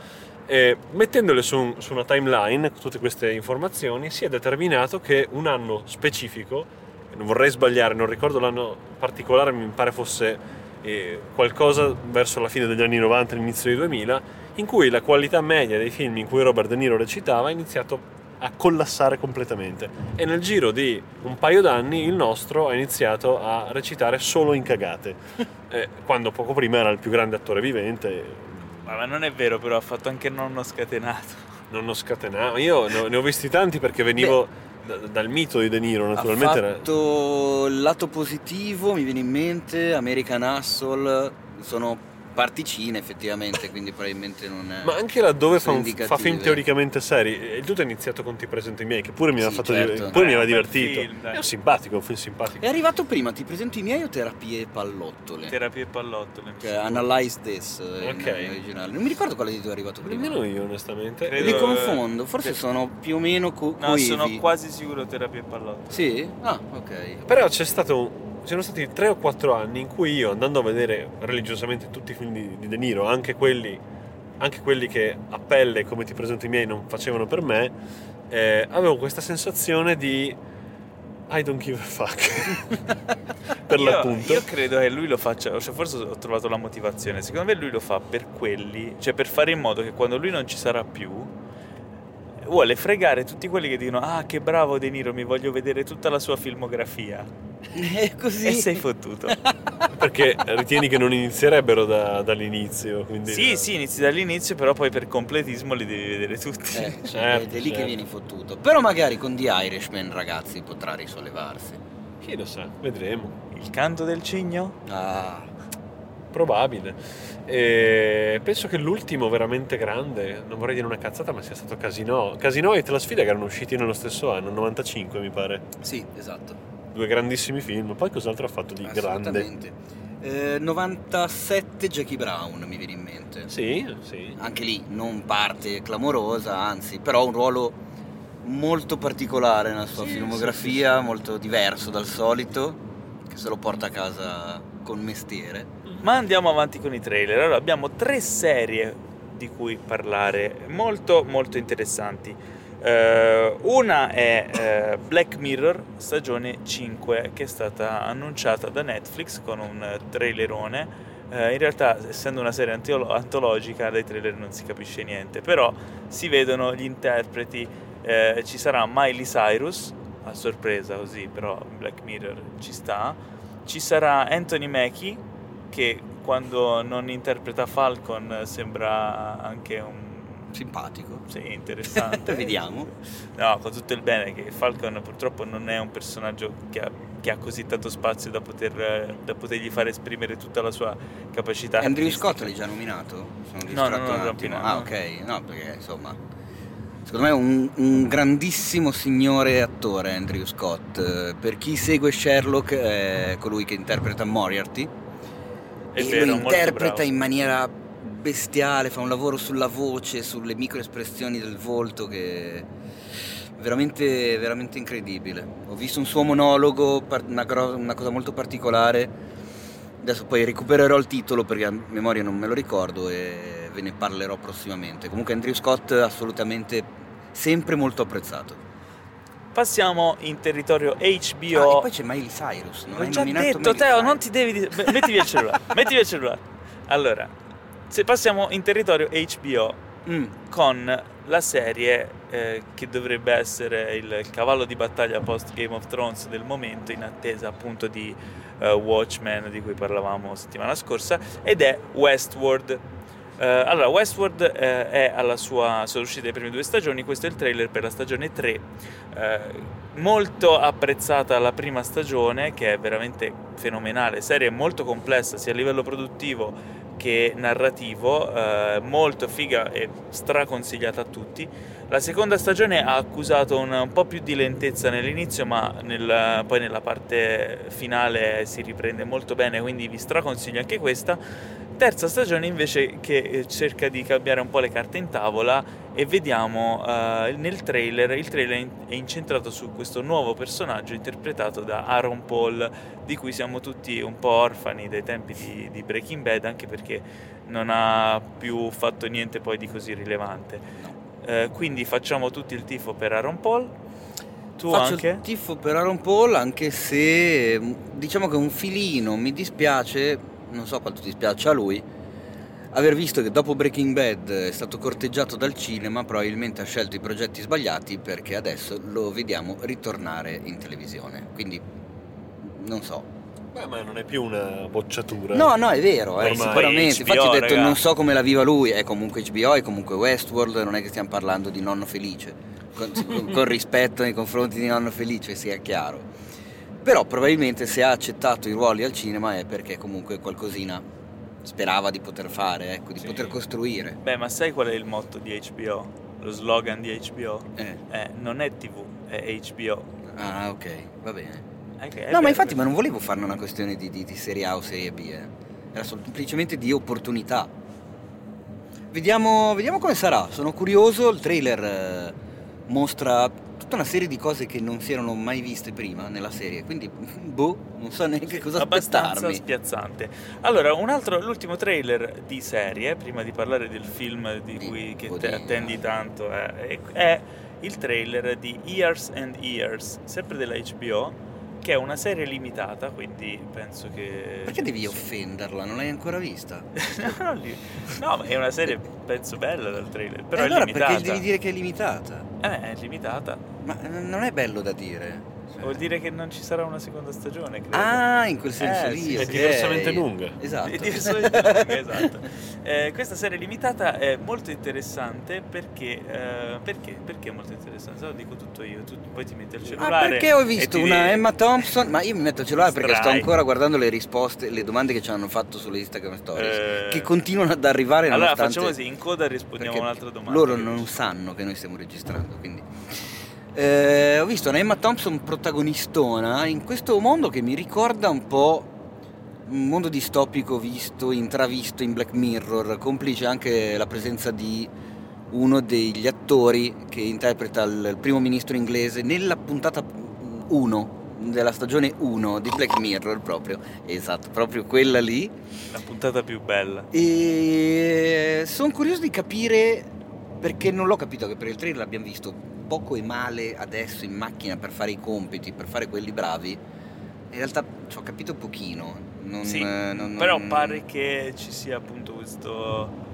E mettendole su, un- su una timeline, tutte queste informazioni, si è determinato che un anno specifico, non vorrei sbagliare, non ricordo l'anno particolare, mi pare fosse eh, qualcosa verso la fine degli anni 90, l'inizio dei 2000, in cui la qualità media dei film in cui Robert De Niro recitava ha iniziato a collassare completamente. E nel giro di un paio d'anni il nostro ha iniziato a recitare solo in cagate. Eh, quando poco prima era il più grande attore vivente. Ma non è vero, però ha fatto anche nonno scatenato. non lo scatenava io ne ho- ne ho visti tanti perché venivo da- dal mito di De Niro naturalmente ha fatto il lato positivo, mi viene in mente, American Hustle, sono particine effettivamente, quindi probabilmente non è... Ma anche laddove fa, un- fa film teoricamente seri, il tutto è iniziato con Ti presento i miei, che pure mi aveva Sì, fatto certo. pure mi Eh, aveva un bel divertito. film, è un simpatico, un film simpatico. È arrivato prima, ti presento i miei o terapie e pallottole? Terapie e pallottole. mi Cioè, sembra. Analyze This eh, Ok. in originale. Non mi ricordo quale di due è arrivato prima. Nemmeno io, onestamente. Credo- Li confondo, forse Sì. sono più o meno co- No, coevi. sono quasi sicuro terapie e pallottole. Sì? Ah, ok. Però c'è stato sono stati 3 o 4 anni in cui io andando a vedere religiosamente tutti i film di, di De Niro, anche quelli, anche quelli che a pelle, come ti presento i miei, non facevano per me, eh, avevo questa sensazione di I don't give a fuck. per io, l'appunto. Io credo che lui lo faccia, cioè forse ho trovato la motivazione. Secondo me lui lo fa per quelli, cioè per fare in modo che quando lui non ci sarà più, vuole fregare tutti quelli che dicono ah che bravo De Niro, mi voglio vedere tutta la sua filmografia. È così. E sei fottuto. Perché ritieni che non inizierebbero da- dall'inizio. Quindi sì, sì, inizi dall'inizio, però poi per completismo li devi vedere tutti. Eh, Certo, è lì che certo. vieni fottuto. Però magari con The Irishman, ragazzi, potrà risollevarsi. Chi lo sa, vedremo. Il canto del cigno? Ah. Probabile. E penso che l'ultimo veramente grande, non vorrei dire una cazzata, ma sia stato Casino. Casino e Te la sfida che erano usciti nello stesso anno, 95 mi pare. Sì, esatto. Due grandissimi film. Poi cos'altro ha fatto di grande? Eh, 97 Jackie Brown mi viene in mente. Sì, sì. Anche lì non parte clamorosa, anzi, però un ruolo molto particolare nella sua Sì, filmografia, sì, sì. molto diverso dal solito, che se lo porta a casa con mestiere. Ma andiamo avanti con i trailer. Allora, abbiamo tre serie di cui parlare molto molto interessanti. Eh, una è eh, Black Mirror stagione 5 che è stata annunciata da Netflix con un trailerone. Eh, in realtà, essendo una serie antolo- antologica, dai trailer non si capisce niente, però si vedono gli interpreti. Ci sarà Miley Cyrus, a sorpresa così, però Black Mirror ci sta. Ci sarà Anthony Mackie, che quando non interpreta Falcon sembra anche un... Simpatico. Sì, interessante. Vediamo. No, con tutto il bene che Falcon purtroppo non è un personaggio che ha, che ha così tanto spazio da, poter, da potergli fare esprimere tutta la sua capacità. Andrew. Scott l'hai già nominato? Sono No, distratto no, no, un no, attimo. no. Ah, ok. No, perché insomma. Secondo me è un, un grandissimo signore attore Andrew Scott. Per chi segue Sherlock è colui che interpreta Moriarty. È e vero, lo interpreta in maniera bestiale, fa un lavoro sulla voce, sulle microespressioni del volto che è veramente, veramente incredibile. Ho visto un suo monologo, una, una cosa molto particolare. Adesso poi recupererò il titolo perché a memoria non me lo ricordo e ve ne parlerò prossimamente. Comunque Andrew Scott assolutamente sempre molto apprezzato. Passiamo in territorio Ah, e HBO. poi c'è Miley Cyrus, non L'ho già nominato detto, Teo, non ti devi... di- Beh, Metti via il cellulare, metti via il cellulare. Allora, se passiamo in territorio HBO Mm, con la serie eh, che dovrebbe essere il cavallo di battaglia post Game of Thrones del momento in attesa appunto di eh, Watchmen di cui parlavamo settimana scorsa ed è Westworld. Eh, allora, Westworld eh, è alla sua, sono uscite le prime due stagioni, questo è il trailer per la stagione 3. Eh, molto apprezzata la prima stagione, che è veramente fenomenale, serie molto complessa sia a livello produttivo che narrativo, molto figa e straconsigliata a tutti. La seconda stagione ha accusato un, un po' più di lentezza nell'inizio, ma nel- poi nella parte finale si riprende molto bene, quindi vi straconsiglio anche questa. Terza stagione invece che eh, cerca di cambiare un po' le carte in tavola e vediamo eh, nel trailer, il trailer è in- è incentrato su questo nuovo personaggio interpretato da Aaron Paul, di cui siamo tutti un po' orfani dai tempi di, di Breaking Bad, anche perché non ha più fatto niente poi di così rilevante. Eh, quindi facciamo tutti il tifo per Aaron Paul. Tu Faccio anche? il tifo per Aaron Paul anche se mm, diciamo che un filino mi dispiace, non so quanto dispiace a lui, aver visto che dopo Breaking Bad è stato corteggiato dal cinema, probabilmente ha scelto i progetti sbagliati perché adesso lo vediamo ritornare in televisione. Quindi non so. Beh, ma non è più una bocciatura. No, no, è vero, eh, sicuramente. HBO, Infatti ho detto raga. non so come la viva lui, è comunque HBO, è comunque Westworld, non è che stiamo parlando di nonno felice, con, con- con rispetto nei confronti di nonno felice, sia chiaro. Però probabilmente se ha accettato i ruoli al cinema è perché comunque qualcosina sperava di poter fare, ecco, di Sì. poter costruire. Beh, ma sai qual è il motto di HBO? Lo slogan di HBO? Eh, Eh, non è TV, è HBO. Ah, ok, va bene. È No, ma infatti ma non volevo farne una questione di, di- di serie A o serie B, eh. era semplicemente di opportunità. Vediamo, vediamo come sarà, sono curioso, il trailer eh, mostra tutta una serie di cose che non si erano mai viste prima nella serie, quindi boh, non so neanche cosa abbastanza aspettarmi. spiazzante. Allora, un altro, l'ultimo trailer di serie, prima di parlare del film di Di cui che te attendi tanto, è, è- è il trailer di Years and Years, sempre della HBO, che è una serie limitata, quindi penso che... Perché devi offenderla? Non l'hai ancora vista? no, no, è una serie, penso, bella dal trailer, però E è allora limitata. perché devi dire che è limitata? Eh, è limitata. Ma eh, non è bello da dire. Vuol dire che non ci sarà una seconda stagione, credo. Ah, in quel senso Eh, lì. sì, è ok. diversamente lunga. Esatto. È diversamente lunga, esatto. Eh, questa serie limitata è molto interessante perché, eh, perché? Perché è molto interessante? Se lo dico tutto io, tu poi ti metti al Ah, cellulare. perché ho visto una di- Emma Thompson? Ma io mi metto il cellulare perché sto ancora guardando le risposte, le domande che ci hanno fatto sulle Instagram Stories. Eh, Che continuano ad arrivare Allora nonostante... facciamo così, in coda rispondiamo a un'altra domanda. Loro non sanno che noi stiamo registrando, quindi... Eh, ho visto una Emma Thompson protagonistona in questo mondo che mi ricorda un po' un mondo distopico visto, intravisto in Black Mirror, complice anche la presenza di uno degli attori che interpreta il, il primo ministro inglese nella puntata 1 della stagione 1 di Black Mirror proprio, esatto, proprio quella lì. La puntata più bella. E sono curioso di capire perché non l'ho capito che per il trailer l'abbiamo visto poco e male adesso in macchina per fare i compiti, per fare quelli bravi. In realtà ci ho capito pochino. Non, Sì, eh, non- Però non- pare che ci sia appunto questo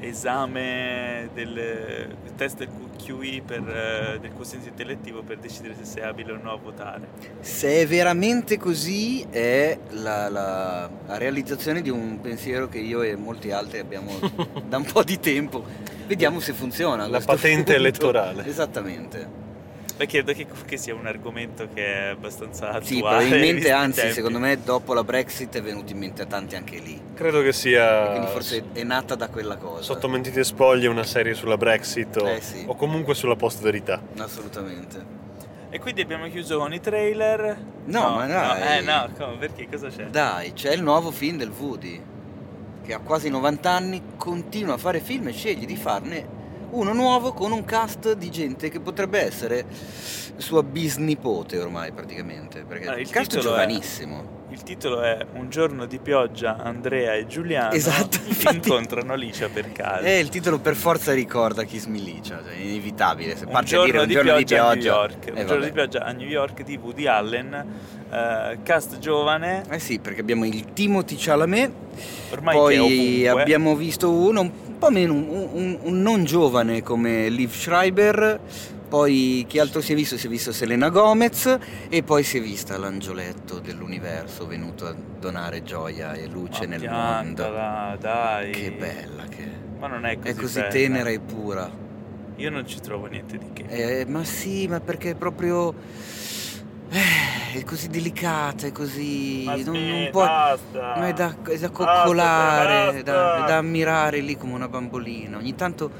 esame del test del QI per, eh, del quoziente intellettivo per decidere se sei abile o no a votare. Se è veramente così è la, la- la realizzazione di un pensiero che io e molti altri abbiamo da un po' di tempo. Vediamo se funziona. La patente punto. elettorale. Esattamente. Beh, credo che, che sia un argomento che è abbastanza attuale. Sì, probabilmente, anzi, tempi. secondo me dopo la Brexit è venuto in mente a tanti anche lì. Credo che E sia quindi forse è nata da quella cosa. sotto mentite spoglie una serie sulla Brexit o, Eh sì. o comunque sulla post-verità. Assolutamente. E quindi abbiamo chiuso con i trailer. No, ma dai. No, eh, no, come, perché? Cosa c'è? Dai, c'è il nuovo film del Woody, che ha quasi 90 anni, continua a fare film e sceglie di farne uno nuovo con un cast di gente che potrebbe essere sua bisnipote ormai praticamente, perché Ah, il il cast è giovanissimo. Il titolo è Un giorno di pioggia, Andrea e Giuliano Esatto, infatti. incontrano Licia per caso. E il titolo per forza ricorda chi smilicia, cioè è inevitabile, se parte a dire un di, giorno di pioggia a. New York. Eh, un giorno di pioggia a New York di Woody Allen, eh, cast giovane, Eh sì, perché abbiamo il Timothy Chalamet, ormai poi abbiamo visto uno un po' meno, un, un- un non giovane come Liv Schreiber, poi chi altro si è visto? Si è visto Selena Gomez e poi si è vista l'angioletto dell'universo venuto a donare gioia e luce Ma nel mondo. dai. Che bella che Ma non è così è così bella. tenera e pura. Io non ci trovo niente di che. Eh, ma sì, ma perché è proprio... eh, è così delicata, è così... Ma non, non smetta, può... basta. Ma è da, è da Basta, coccolare, è da, basta. è da ammirare lì come una bambolina. Ogni tanto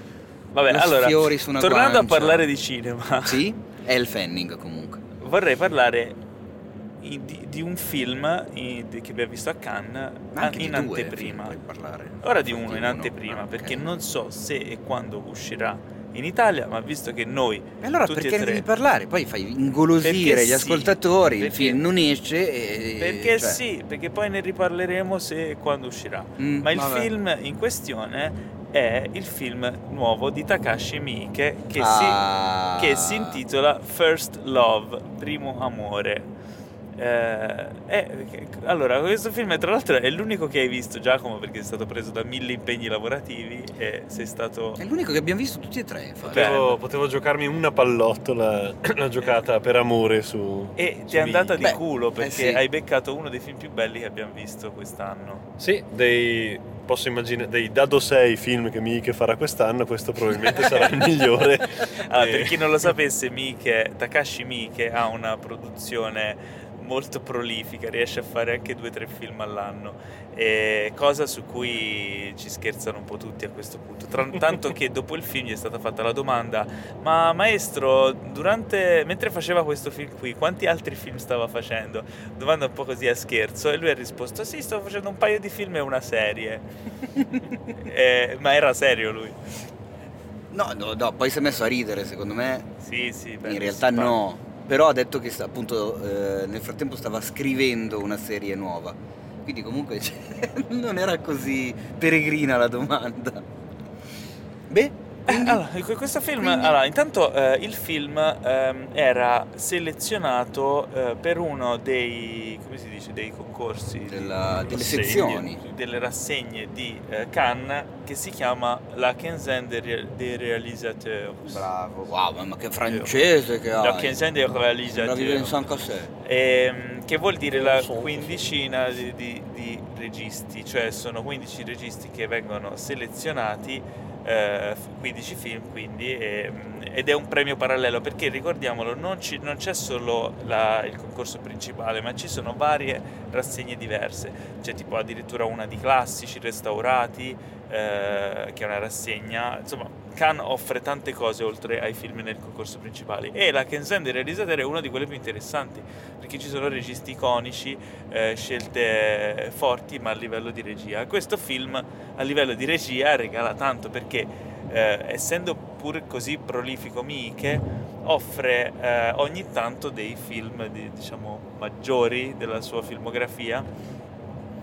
Vabbè, lo allora, sfiori su una tornando guancia. a parlare di cinema, Sì? È il Fanning comunque. vorrei parlare di, di un film che abbiamo visto a Cannes Ma anche in di due anteprima. film puoi parlare. Ora di uno Di in uno. anteprima, Ah, ok. perché non so se e quando uscirà in Italia, ma visto che noi E allora perché ne devi parlare? Poi fai ingolosire Perché gli sì, ascoltatori, il perché- film non esce e... Perché cioè, sì, perché poi ne riparleremo se e quando uscirà. mm, Ma il vabbè. film in questione è il film nuovo di Takashi Miike che, Ah. si, che si intitola First Love, Primo Amore. Eh, è- allora, questo film tra l'altro è l'unico che hai visto Giacomo perché sei stato preso da mille impegni lavorativi e sei stato... È l'unico che abbiamo visto tutti e tre, infatti. Potevo, potevo giocarmi una pallottola, la giocata per amore su... E ti su è andata di. Beh, culo eh perché sì. hai beccato uno dei film più belli che abbiamo visto quest'anno. Sì, dei, posso immaginare, dei Dado 6 film che Miike farà quest'anno, questo probabilmente sarà il migliore. Allora, Eh, per chi non lo sapesse, Miike, Takashi Miike ha una produzione molto prolifica, riesce a fare anche due o tre film all'anno, e cosa su cui ci scherzano un po' tutti a questo punto. Tra- tanto che dopo il film gli è stata fatta la domanda: Ma maestro, durante, mentre faceva questo film qui, quanti altri film stava facendo? Domanda un po' così a scherzo, e lui ha risposto: Sì, stavo facendo un paio di film e una serie. Eh, ma era serio lui? No, no, no, poi si è messo a ridere, secondo me. Sì, sì. beh, In realtà fa- no. Però ha detto che appunto eh, nel frattempo stava scrivendo una serie nuova. Quindi comunque non era così peregrina la domanda. Beh, quindi? allora, que- questo film, Quindi? allora, intanto eh, il film ehm, era selezionato eh, per uno dei, come si dice, dei concorsi, di- Della- delle Rassegne. sezioni. delle rassegne di eh, Cannes che si chiama La Quinzaine des, des Réalisateurs. Bravo. Wow, ma che francese che hai. La Quinzaine des Réalisateurs. Ehm, che vuol dire la quindicina di, di- di registi, cioè sono 15 registi che vengono selezionati, eh, 15 film quindi, ehm, ed è un premio parallelo perché ricordiamolo, non, ci- non c'è solo la- il concorso principale, ma ci sono varie rassegne diverse, c'è tipo addirittura una di classici restaurati, eh, che è una rassegna, insomma Cannes offre tante cose oltre ai film nel concorso principale e la Kensen dei realizzatori è una di quelle più interessanti perché ci sono registi iconici, eh, scelte forti ma a livello di regia. Questo film a livello di regia regala tanto perché eh, essendo pur così prolifico Miike offre eh, ogni tanto dei film di- diciamo maggiori della sua filmografia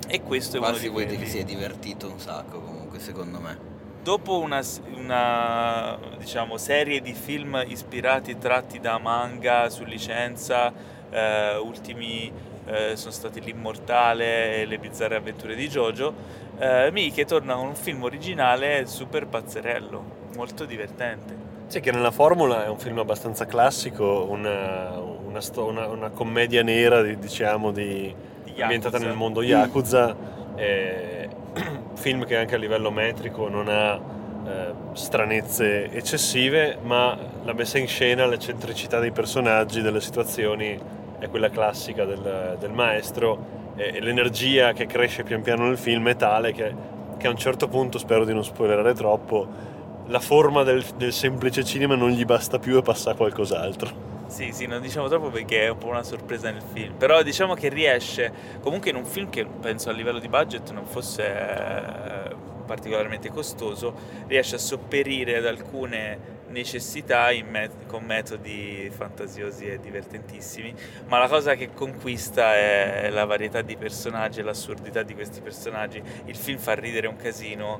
e questo è uno Quasi di vuoi quelli. che si è divertito un sacco comunque secondo me. Dopo una, una, diciamo, serie di film ispirati e tratti da manga su licenza, eh, ultimi eh, sono stati L'Immortale e Le bizzarre avventure di Jojo, eh, Miike torna con un film originale super pazzerello, molto divertente. Sì, che nella formula è un film abbastanza classico, una, una sto- una- una commedia nera, di- diciamo, di, Di ambientata nel mondo Yakuza, eh, film che anche a livello metrico non ha eh, stranezze eccessive, ma la messa in scena, l'eccentricità dei personaggi, delle situazioni è quella classica del, del maestro e, e l'energia che cresce pian piano nel film è tale che, che a un certo punto, spero di non spoilerare troppo, la forma del, del semplice cinema non gli basta più e passa a qualcos'altro. Sì, sì, non diciamo troppo perché è un po' una sorpresa nel film. Però diciamo che riesce, comunque in un film che penso a livello di budget non fosse eh, particolarmente costoso, riesce a sopperire ad alcune necessità met- con metodi fantasiosi e divertentissimi. Ma la cosa che conquista è la varietà di personaggi e l'assurdità di questi personaggi. Il film fa ridere un casino,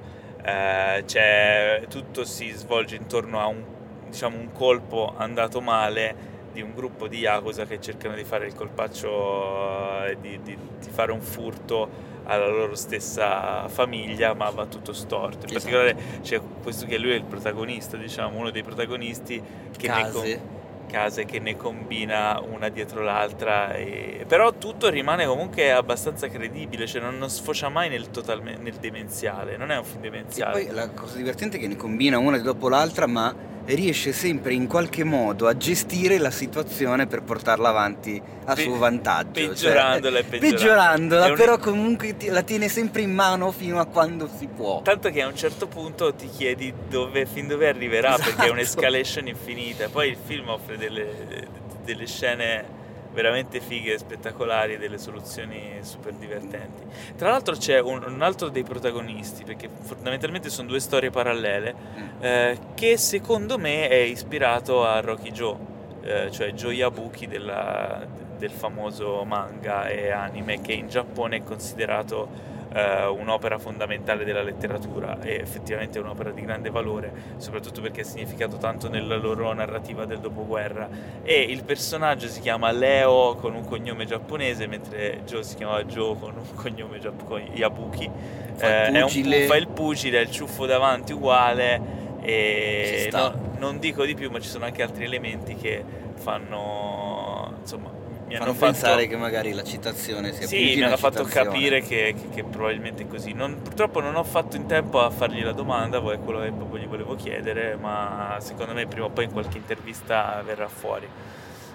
c'è- tutto si svolge intorno a un, diciamo, un colpo andato male di un gruppo di Yakuza che cercano di fare il colpaccio e di, di- di fare un furto alla loro stessa famiglia, ma va tutto storto. In Esatto. particolare c'è questo che lui è il protagonista, diciamo, uno dei protagonisti che ne, Case. case che ne combina una dietro l'altra, e- però tutto rimane comunque abbastanza credibile, cioè non, non sfocia mai nel, totalme- nel demenziale, non è un film E demenziale. poi la cosa divertente è che ne combina una dopo l'altra, ma riesce sempre in qualche modo a gestire la situazione per portarla avanti a Pe- suo vantaggio. cioè, peggiorandola e peggiorandola. peggiorandola, È un- però comunque la tiene sempre in mano fino a quando si può. Tanto che a un certo punto ti chiedi dove, fin dove arriverà perché è Esatto. un'escalation infinita. Poi il film offre delle, delle scene veramente fighe e spettacolari, delle soluzioni super divertenti. Tra l'altro c'è un, un altro dei protagonisti, perché fondamentalmente sono due storie parallele, Mm. eh, che secondo me è ispirato a Rocky Joe, eh, cioè Joe Yabuki della- del famoso manga e anime che in Giappone è considerato eh, un'opera fondamentale della letteratura e effettivamente è un'opera di grande valore, soprattutto perché ha significato tanto nella loro narrativa del dopoguerra. E il personaggio si chiama Leo con un cognome giapponese, mentre Joe si chiama Joe con un cognome giapponese, Yabuki. Fa il Eh, è un pugile. pu- fa il pugile, ha il ciuffo davanti uguale e no- non dico di più, ma ci sono anche altri elementi che fanno, insomma, mi Fanno hanno fatto pensare che magari la citazione sia più sì, mi hanno fatto citazione. capire che, che- che probabilmente è così. Non- purtroppo non ho fatto in tempo a fargli la domanda, poi è quello che proprio gli volevo chiedere, ma secondo me prima o poi in qualche intervista verrà fuori.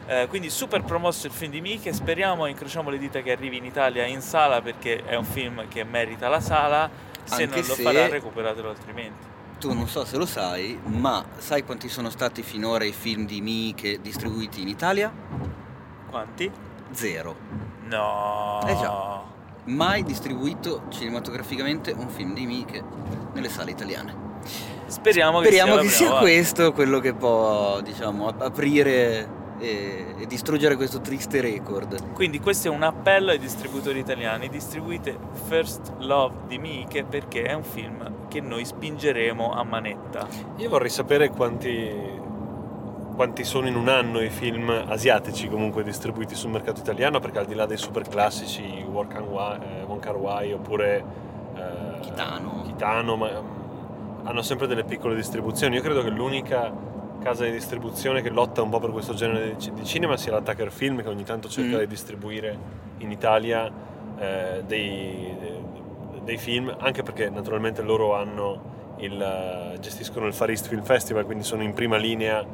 Eh, quindi super promosso il film di Miche, speriamo, incrociamo le dita che arrivi in Italia in sala perché è un film che merita la sala, se Anche non lo se- farà recuperatelo altrimenti. Tu non so se lo sai, ma sai quanti sono stati finora i film di Mi distribuiti in Italia? Quanti? Zero. No. Eh già. Mai distribuito cinematograficamente un film di Mi nelle sale italiane. Speriamo che Speriamo sia, la che sia questo quello che può, diciamo, ap- aprire e, e distruggere questo triste record. Quindi questo è un appello ai distributori italiani, distribuite First Love di Miike perché è un film che noi spingeremo a manetta. Io vorrei sapere quanti, quanti sono in un anno i film asiatici comunque distribuiti sul mercato italiano, perché al di là dei super classici Wong Kar Wai oppure eh, Kitano, Kitano ma, um, hanno sempre delle piccole distribuzioni. Io credo che l'unica casa di distribuzione che lotta un po' per questo genere di, di cinema sia la Tucker Film che ogni tanto cerca mm. di distribuire in Italia eh, dei, dei, film, anche perché naturalmente loro hanno il, gestiscono il Far East Film Festival, quindi sono in prima linea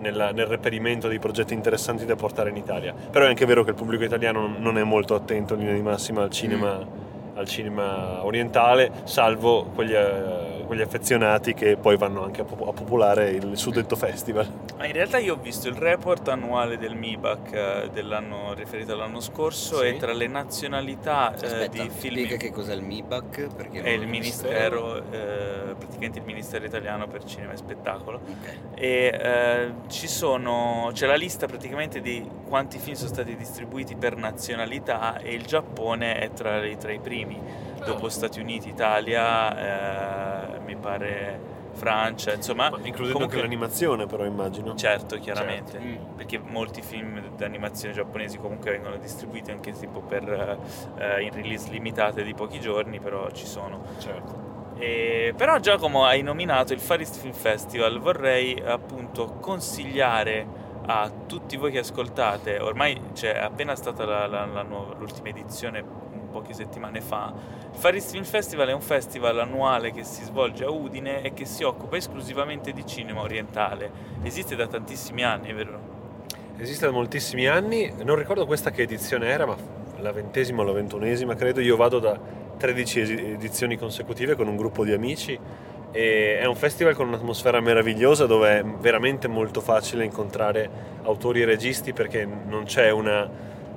nel, nel, reperimento dei progetti interessanti da portare in Italia. Però è anche vero che il pubblico italiano non è molto attento in linea di massima al cinema, mm. al cinema orientale, salvo quegli, eh, quegli, affezionati che poi vanno anche a, popolare il suddetto festival. Ma in realtà io ho visto il report annuale del MIBAC eh, dell'anno riferito all'anno scorso sì. e tra le nazionalità eh, Aspetta, di film... Spiega che cos'è il MIBAC? è il ministero, eh, praticamente il Ministero Italiano per Cinema e Spettacolo. Okay. E eh, ci sono, c'è la lista praticamente di quanti film sono stati distribuiti per nazionalità e il Giappone è tra, tra i primi, dopo oh. Stati Uniti, Italia, eh, mi pare Francia, insomma. Ma includendo comunque... anche l'animazione, però immagino. Certo, chiaramente. Certo. Mm. Perché molti film d'animazione giapponesi comunque vengono distribuiti anche tipo per, uh, in release limitate di pochi giorni, però ci sono. Certo. E, però Giacomo hai nominato il Far East Film Festival, vorrei appunto consigliare a tutti voi che ascoltate, ormai c'è appena stata la, la, la l'ultima edizione poche settimane fa. Il Far East Film Festival è un festival annuale che si svolge a Udine e che si occupa esclusivamente di cinema orientale. Esiste da tantissimi anni, vero? Esiste da moltissimi anni, non ricordo questa che edizione era, ma la ventesima o la ventunesima credo, io vado da 13 edizioni consecutive con un gruppo di amici e è un festival con un'atmosfera meravigliosa dove è veramente molto facile incontrare autori e registi perché non c'è una,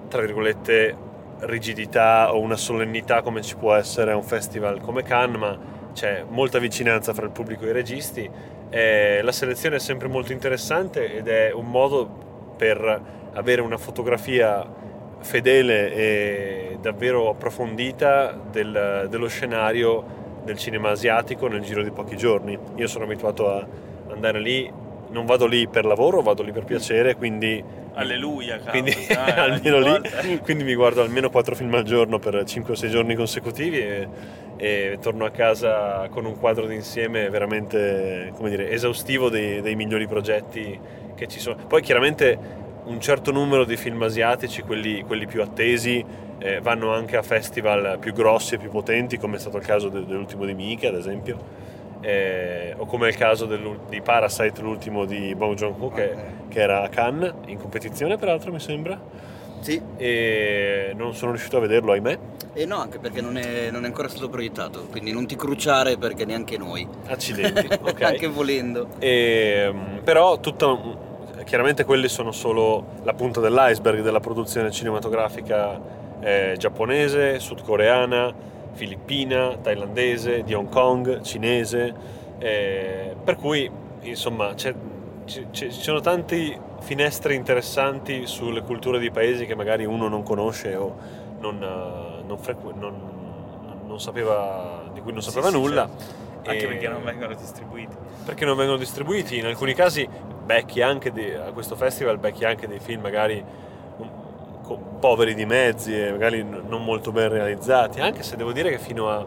tra virgolette, rigidità o una solennità come ci può essere un festival come Cannes, ma c'è molta vicinanza fra il pubblico e i registi. E la selezione è sempre molto interessante ed è un modo per avere una fotografia fedele e davvero approfondita del, dello scenario del cinema asiatico nel giro di pochi giorni. Io sono abituato a andare lì, non vado lì per lavoro, vado lì per piacere, quindi Alleluia, cavolo, quindi, dai, almeno lì, quindi mi guardo almeno 4 film al giorno per 5-6 giorni consecutivi e, e, torno a casa con un quadro d'insieme veramente dire, esaustivo dei, dei, migliori progetti che ci sono. Poi chiaramente un certo numero di film asiatici, quelli, quelli più attesi, eh, vanno anche a festival più grossi e più potenti, come è stato il caso dell'ultimo di Mika, ad esempio eh, o come è il caso di Parasite, l'ultimo di Bong Joon-ho che, che, era a Cannes, in competizione peraltro mi sembra. Sì. E non sono riuscito a vederlo, ahimè. E no, anche perché non è, non è ancora stato proiettato, quindi non ti cruciare perché neanche noi. Accidenti, ok. anche volendo. E, ehm, però tutta, chiaramente quelli sono solo la punta dell'iceberg della produzione cinematografica eh, giapponese, sudcoreana, filippina, thailandese, di Hong Kong, cinese, eh, per cui insomma c'è, ci, ci sono tante finestre interessanti sulle culture di paesi che magari uno non conosce o non, non, frequ- non, non sapeva, di cui non sapeva sì, nulla. Sì, certo. Anche perché non vengono distribuiti. Perché non vengono distribuiti, in alcuni casi becchi anche di, a questo festival becchi anche dei film magari poveri di mezzi e magari non molto ben realizzati, anche se devo dire che fino a,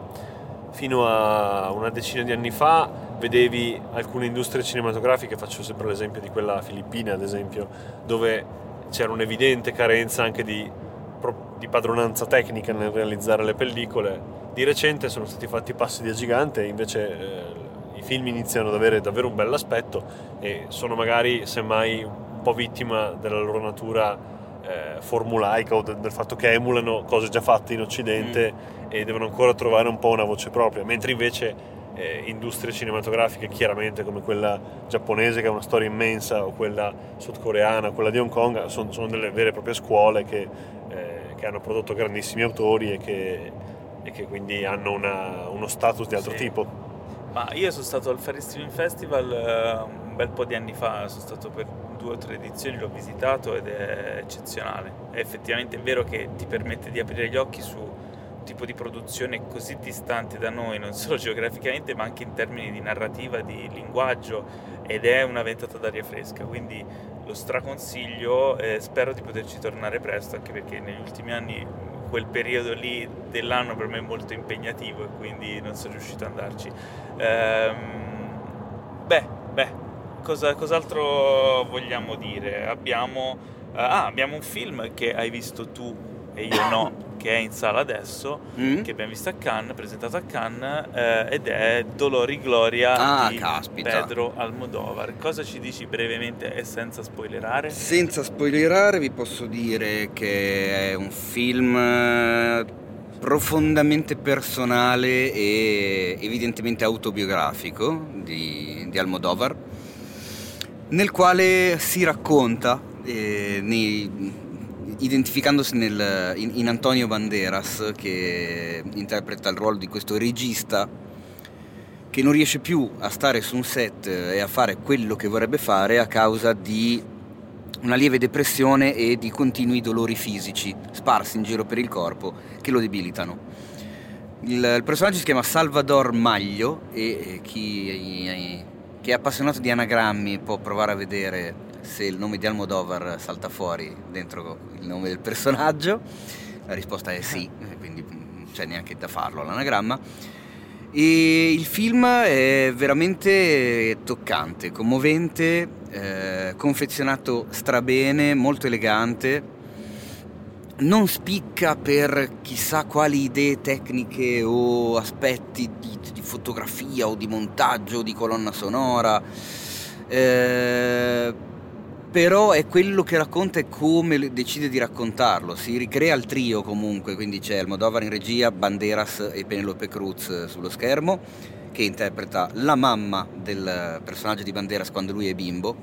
fino a una decina di anni fa vedevi alcune industrie cinematografiche, faccio sempre l'esempio di quella filippina ad esempio, dove c'era un'evidente carenza anche di, di padronanza tecnica nel realizzare le pellicole. Di recente sono stati fatti passi di gigante e invece eh, i film iniziano ad avere davvero un bell'aspetto e sono magari semmai un po' vittima della loro natura eh, formulaica o del, del, fatto che emulano cose già fatte in Occidente mm. e devono ancora trovare un po' una voce propria, mentre invece eh, industrie cinematografiche chiaramente come quella giapponese che ha una storia immensa o quella sudcoreana, quella di Hong Kong, sono, sono delle vere e proprie scuole che, eh, che hanno prodotto grandissimi autori e che, e che quindi hanno una, uno status di altro sì. tipo. Ma io sono stato al Ferris Film Festival uh, un bel po' di anni fa, sono stato per due o tre edizioni, l'ho visitato ed è eccezionale. È effettivamente vero che ti permette di aprire gli occhi su tipo di produzione così distanti da noi, non solo geograficamente ma anche in termini di narrativa, di linguaggio ed è una ventata d'aria fresca, quindi lo straconsiglio e spero di poterci tornare presto anche perché negli ultimi anni quel periodo lì dell'anno per me è molto impegnativo e quindi non sono riuscito ad andarci. Ehm, beh, beh, cosa, cos'altro vogliamo dire? Abbiamo, uh, ah, abbiamo un film che hai visto tu e io no, che è in sala adesso, mm. che abbiamo visto a Cannes, presentato a Cannes, eh, ed è Dolori Gloria ah, di caspita. Pedro Almodovar. Cosa ci dici brevemente e senza spoilerare? Senza spoilerare vi posso dire che è un film eh, profondamente personale e evidentemente autobiografico di, di Almodovar, nel quale si racconta eh, nei identificandosi nel, in, in, Antonio Banderas che interpreta il ruolo di questo regista che non riesce più a stare su un set e a fare quello che vorrebbe fare a causa di una lieve depressione e di continui dolori fisici sparsi in giro per il corpo che lo debilitano. Il, il personaggio si chiama Salvador Maglio e chi, chi è appassionato di anagrammi può provare a vedere se il nome di Almodovar salta fuori dentro il nome del personaggio. La risposta è sì, quindi non c'è neanche da farlo all'anagramma. E il film è veramente toccante, commovente, eh, confezionato strabene, molto elegante. Non spicca per chissà quali idee tecniche o aspetti fotografia o di montaggio o di colonna sonora. Eh, però è quello che racconta e come decide di raccontarlo. Si ricrea il trio comunque, quindi c'è Almodovar in regia, Banderas e Penelope Cruz sullo schermo, che interpreta la mamma del personaggio di Banderas quando lui è bimbo.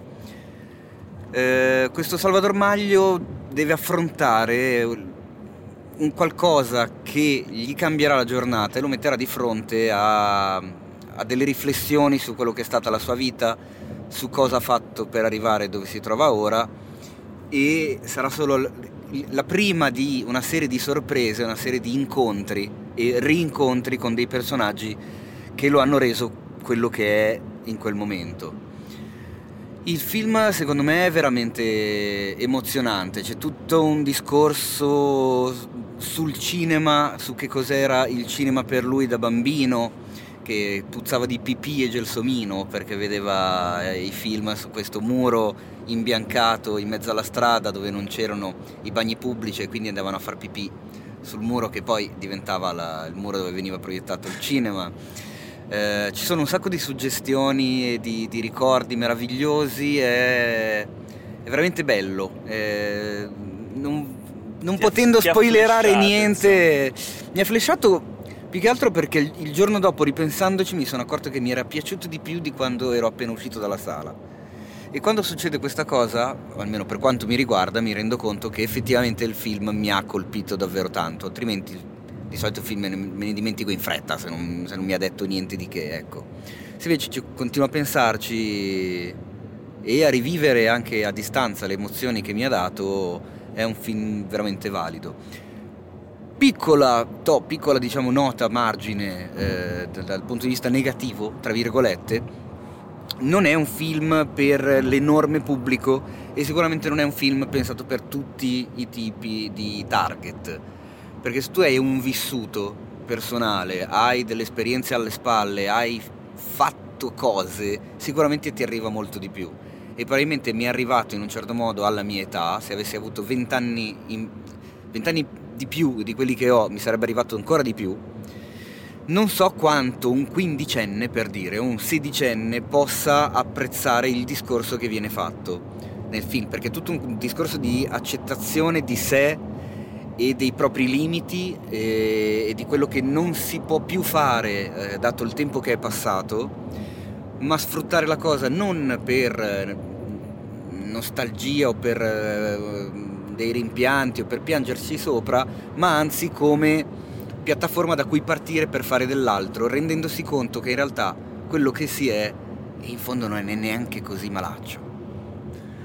Eh, questo Salvador Maglio deve affrontare un qualcosa che gli cambierà la giornata e lo metterà di fronte a, a delle riflessioni su quello che è stata la sua vita, su cosa ha fatto per arrivare dove si trova ora e sarà solo la prima di una serie di sorprese, una serie di incontri e rincontri con dei personaggi che lo hanno reso quello che è in quel momento. Il film secondo me è veramente emozionante, c'è tutto un discorso sul cinema, su che cos'era il cinema per lui da bambino, che puzzava di pipì e gelsomino perché vedeva eh, i film su questo muro imbiancato in mezzo alla strada dove non c'erano i bagni pubblici e quindi andavano a far pipì sul muro che poi diventava la, il muro dove veniva proiettato il cinema. Eh, ci sono un sacco di suggestioni e di, di ricordi meravigliosi, è, è veramente bello. È, non, non potendo spoilerare niente, mi ha flashato più che altro perché il giorno dopo, ripensandoci, mi sono accorto che mi era piaciuto di più di quando ero appena uscito dalla sala. E quando succede questa cosa, almeno per quanto mi riguarda, mi rendo conto che effettivamente il film mi ha colpito davvero tanto, altrimenti di solito il film me ne, dimentico in fretta se non, se non, mi ha detto niente di che, ecco. Se invece continuo a pensarci e a rivivere anche a distanza le emozioni che mi ha dato, è un film veramente valido piccola, to, piccola diciamo, nota margine eh, dal, dal punto di vista negativo, tra virgolette, non è un film per l'enorme pubblico e sicuramente non è un film pensato per tutti i tipi di target. Perché se tu hai un vissuto personale, hai delle esperienze alle spalle, hai fatto cose, sicuramente ti arriva molto di più. E probabilmente mi è arrivato in un certo modo alla mia età, se avessi avuto 20 anni, in, 20 anni di più di quelli che ho, mi sarebbe arrivato ancora di più, non so quanto un quindicenne, per dire, un sedicenne possa apprezzare il discorso che viene fatto nel film, perché è tutto un discorso di accettazione di sé e dei propri limiti e, e di quello che non si può più fare eh, dato il tempo che è passato, ma sfruttare la cosa non per eh, nostalgia o per... Eh, dei rimpianti o per piangersi sopra, ma anzi come piattaforma da cui partire per fare dell'altro, rendendosi conto che in realtà quello che si è in fondo non è neanche così malaccio.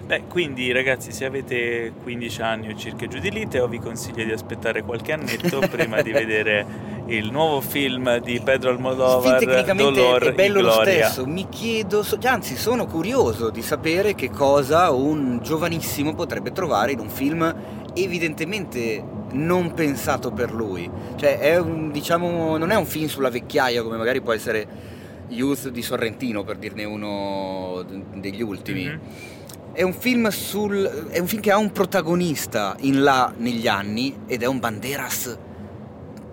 Beh, quindi ragazzi, se avete 15 anni o circa giù di lì, Teo vi consiglio di aspettare qualche annetto prima di vedere il nuovo film di Pedro Almodovar, Sì, tecnicamente Dolor è bello lo stesso. Mi chiedo, anzi, sono curioso di sapere che cosa un giovanissimo potrebbe trovare in un film evidentemente non pensato per lui. Cioè, è un, diciamo, non è un film sulla vecchiaia come magari può essere Youth di Sorrentino, per dirne uno degli ultimi. Mhm. È un, film sul, è un film che ha un protagonista in là negli anni ed è un Banderas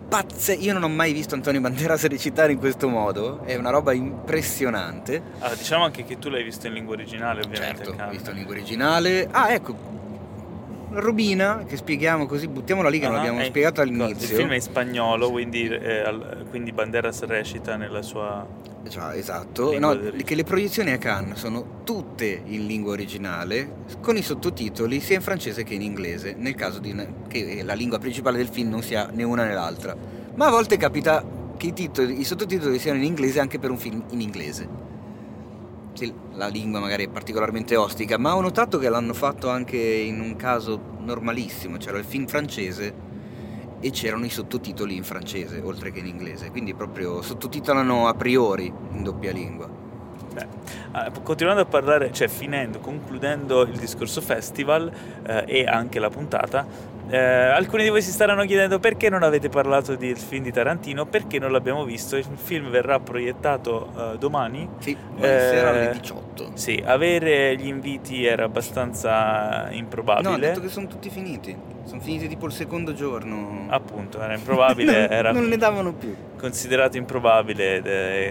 pazze. Io non ho mai visto Antonio Banderas recitare in questo modo, è una roba impressionante. Ah, diciamo anche che tu l'hai visto in lingua originale, ovviamente. Certo, a ho Cannes. visto in lingua originale. Ah, ecco. Robina, che spieghiamo così, buttiamola lì che non Ah, l'abbiamo è- spiegato Il all'inizio. film è in spagnolo, quindi, eh, quindi Banderas recita nella sua... Cioè, esatto, no, che le proiezioni a Cannes sono tutte in lingua originale, con i sottotitoli sia in francese che in inglese, nel caso di che la lingua principale del film non sia né una né l'altra. Ma a volte capita che i, titoli, i sottotitoli siano in inglese anche per un film in inglese. Sì, la lingua magari è particolarmente ostica, ma ho notato che l'hanno fatto anche in un caso normalissimo, c'era il film francese e c'erano i sottotitoli in francese oltre che in inglese, quindi proprio sottotitolano a priori in doppia lingua. Beh, ah, continuando a parlare, cioè finendo, concludendo il discorso festival eh, e anche la puntata, eh, alcuni di voi si staranno chiedendo perché non avete parlato del film di Tarantino, perché non l'abbiamo visto, il film verrà proiettato eh, domani. Sì, Eh, sera alle 18. Sì, avere gli inviti era abbastanza improbabile. No, ho detto che sono tutti finiti. Sono finiti tipo il secondo giorno. Appunto, era improbabile, non, era non ne davano più. considerato improbabile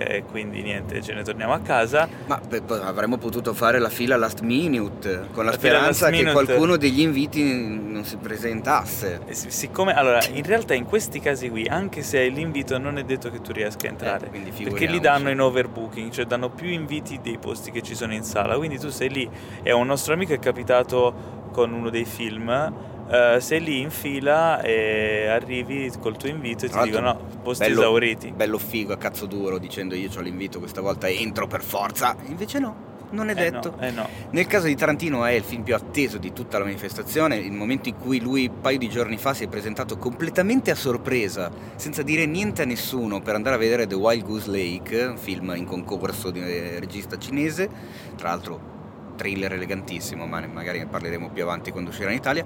e quindi niente, ce ne torniamo a casa. Ma beh, avremmo potuto fare la fila last minute con la, La speranza che minute. qualcuno degli inviti non si presentasse. E sic- Siccome, allora, in realtà in questi casi qui, anche se hai l'invito, non è detto che tu riesca a entrare. Eh, perché li danno in overbooking, cioè danno più inviti dei posti che ci sono in sala. Quindi tu sei lì, e a un nostro amico è capitato con uno dei film. Eh, sei lì in fila e arrivi col tuo invito e ti dicono no, posti bello- esauriti. Bello figo a cazzo duro dicendo io ho l'invito questa volta entro per forza. Invece no, non è Eh detto. no, eh no. Nel caso di Tarantino è il film più atteso di tutta la manifestazione, il momento in cui lui un paio di giorni fa si è presentato completamente a sorpresa, senza dire niente a nessuno, per andare a vedere The Wild Goose Lake, un film in concorso di un regista cinese, tra l'altro thriller elegantissimo, ma magari ne parleremo più avanti quando uscirà in Italia.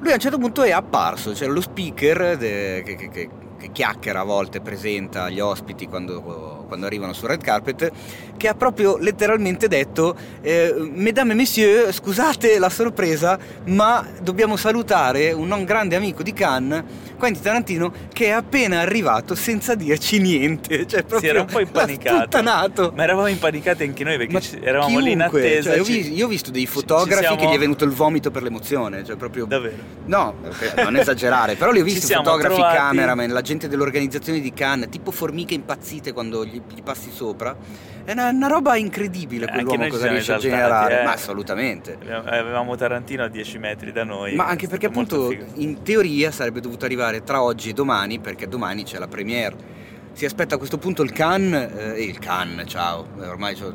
Lui a un certo punto è apparso, c'era lo speaker de- che, che- che- che chiacchiera a volte, presenta gli ospiti quando, quando arrivano sul red carpet, che ha proprio letteralmente detto eh, Mesdames et messieurs, scusate la sorpresa, ma dobbiamo salutare un non grande amico di Cannes, Quentin Tarantino, che è appena arrivato senza dirci niente. Cioè, proprio era un po' impanicato. Ma eravamo impanicati anche noi perché Ma eravamo lì in chiunque, attesa. cioè, io, ho ci- io ho visto dei fotografi siamo- che gli è venuto il vomito per l'emozione, cioè proprio... Davvero. No, non esagerare, però li ho visti fotografi, trovati- cameraman, la gente dell'organizzazione di Cannes, tipo formiche impazzite quando gli, gli passi sopra. È una, una roba incredibile Eh, anche quell'uomo ci cosa riesce a generare, eh. ma assolutamente. Avevamo Tarantino a 10 metri da noi. Ma anche perché appunto in teoria sarebbe dovuto arrivare tra oggi e domani, perché domani c'è la premiere. Si aspetta a questo punto il Cannes, eh, il Cannes, ciao, eh, ormai ho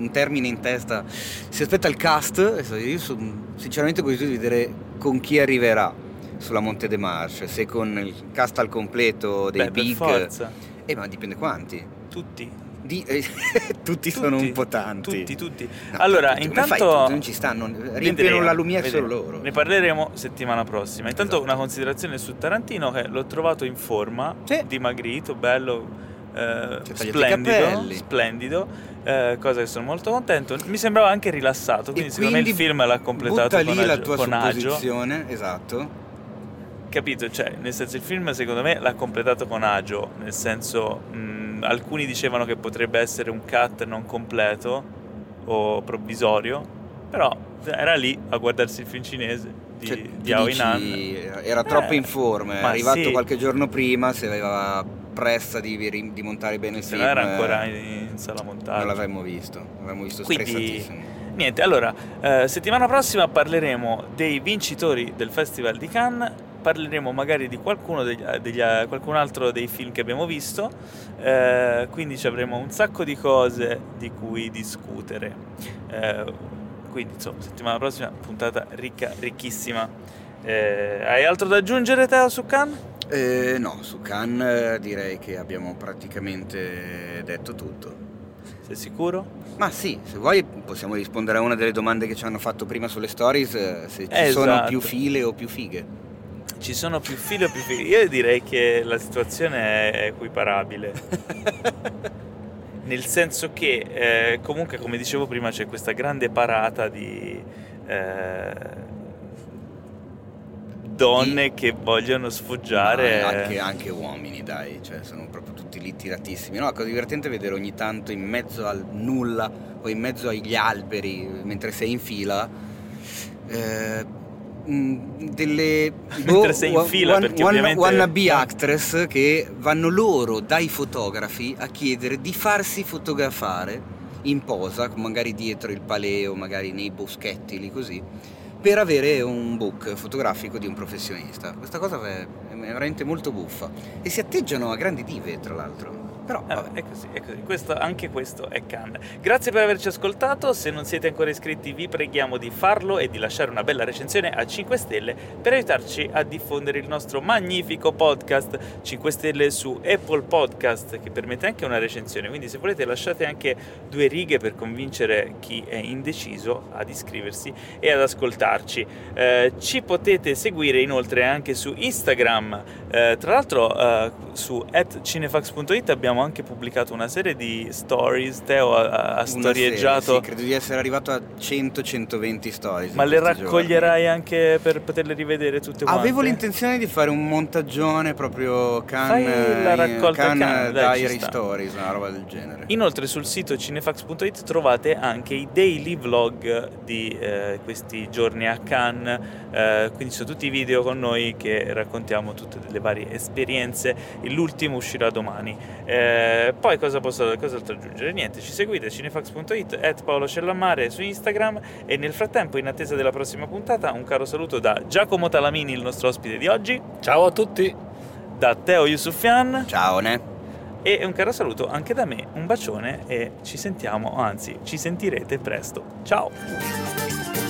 un termine in testa. Si aspetta il cast, io sono sinceramente curioso di vedere con chi arriverà sulla Monte de Marche, se con il cast al completo dei Beh, big... Eh ma dipende quanti. Tutti. Di- eh, tutti, sono Tutti, un po' tanti. Tutti, tutti. No, allora, tutti, fai intanto... tutti? non ci stanno, riempiono la lumiere solo loro. Ne parleremo settimana prossima. Intanto Esatto. una considerazione su Tarantino che l'ho trovato in forma, Sì. dimagrito, bello, eh, Si è tagliato i splendido, splendido, eh, cosa che sono molto contento. Mi sembrava anche rilassato, quindi E secondo me il film l'ha completato butta con, lì la tua con agio. esatto. Capito? Cioè, nel senso il film secondo me l'ha completato con agio, nel senso mh, alcuni dicevano che potrebbe essere un cut non completo o provvisorio, però era lì a guardarsi il film cinese di, Cioè, di tu Ao dici, Inan. era troppo Eh, in forma, è arrivato sì. qualche giorno prima, se aveva pressa di, di montare bene il Se film. no era eh, ancora in, in sala montaggio. Non l'avremmo visto, l'avremmo visto Quindi- stressatissimo. Niente, allora, eh, settimana prossima parleremo dei vincitori del Festival di Cannes, parleremo magari di qualcuno degli, degli- qualcun altro dei film che abbiamo visto, eh, quindi ci avremo un sacco di cose di cui discutere. Eh, quindi insomma, settimana prossima puntata ricca, ricchissima. Eh, hai altro da aggiungere Teo su Cannes? Eh, no, su eh, direi che abbiamo praticamente detto tutto. Sei sicuro? Ma sì, se vuoi possiamo rispondere a una delle domande che ci hanno fatto prima sulle stories, eh, se ci Esatto. sono più file o più fighe. Ci sono più fili o più fili? Io direi che la situazione è equiparabile. Nel senso che eh, comunque, come dicevo prima, c'è questa grande parata di eh, donne che vogliono sfoggiare. Anche, anche uomini, dai, cioè sono proprio tutti lì tiratissimi. No, la cosa divertente è vedere ogni tanto in mezzo al nulla o in mezzo agli alberi, mentre sei in fila, eh, delle Mentre sei in fila, one- perché one- ovviamente- wannabe actress che vanno loro dai fotografi a chiedere di farsi fotografare in posa, magari dietro il paleo, magari nei boschetti lì così, per avere un book fotografico di un professionista. Questa cosa è, è veramente molto buffa. E si atteggiano a grandi dive, tra l'altro. Però, Eh, vabbè. è così, è così. Questo- anche questo è Cannes. Grazie per averci ascoltato. Se non siete ancora iscritti, vi preghiamo di farlo e di lasciare una bella recensione a 5 stelle per aiutarci a diffondere il nostro magnifico podcast 5 stelle su Apple Podcast, che permette anche una recensione. Quindi, se volete, lasciate anche due righe per convincere chi è indeciso ad iscriversi e ad ascoltarci. Eh, ci potete seguire inoltre anche su Instagram. Eh, tra l'altro, eh, su cinefax.it abbiamo anche pubblicato una serie di stories. Teo ha, ha storieggiato. serie, sì, credo di essere arrivato a 100-120 stories. Ma le raccoglierai anche per poterle rivedere tutte giorni. quante? Avevo l'intenzione di fare un montaggione proprio can, Fai la raccolta can, dai, ci diary stories, una roba del genere. Inoltre sul sito cinefax.it trovate anche i daily vlog di eh, questi giorni a Cannes, eh, quindi sono tutti i video con noi che raccontiamo tutte le varie esperienze. L'ultimo uscirà domani. Eh, poi cosa posso cos'altro aggiungere? Niente, ci seguite cinefax.it, at Paolo Cellammare su Instagram e nel frattempo in attesa della prossima puntata un caro saluto da Giacomo Talamini, il nostro ospite di oggi, Ciao a tutti! da Teo Yusufian Ciao, ne? e un caro saluto anche da me, un bacione e ci sentiamo, anzi ci sentirete presto. Ciao!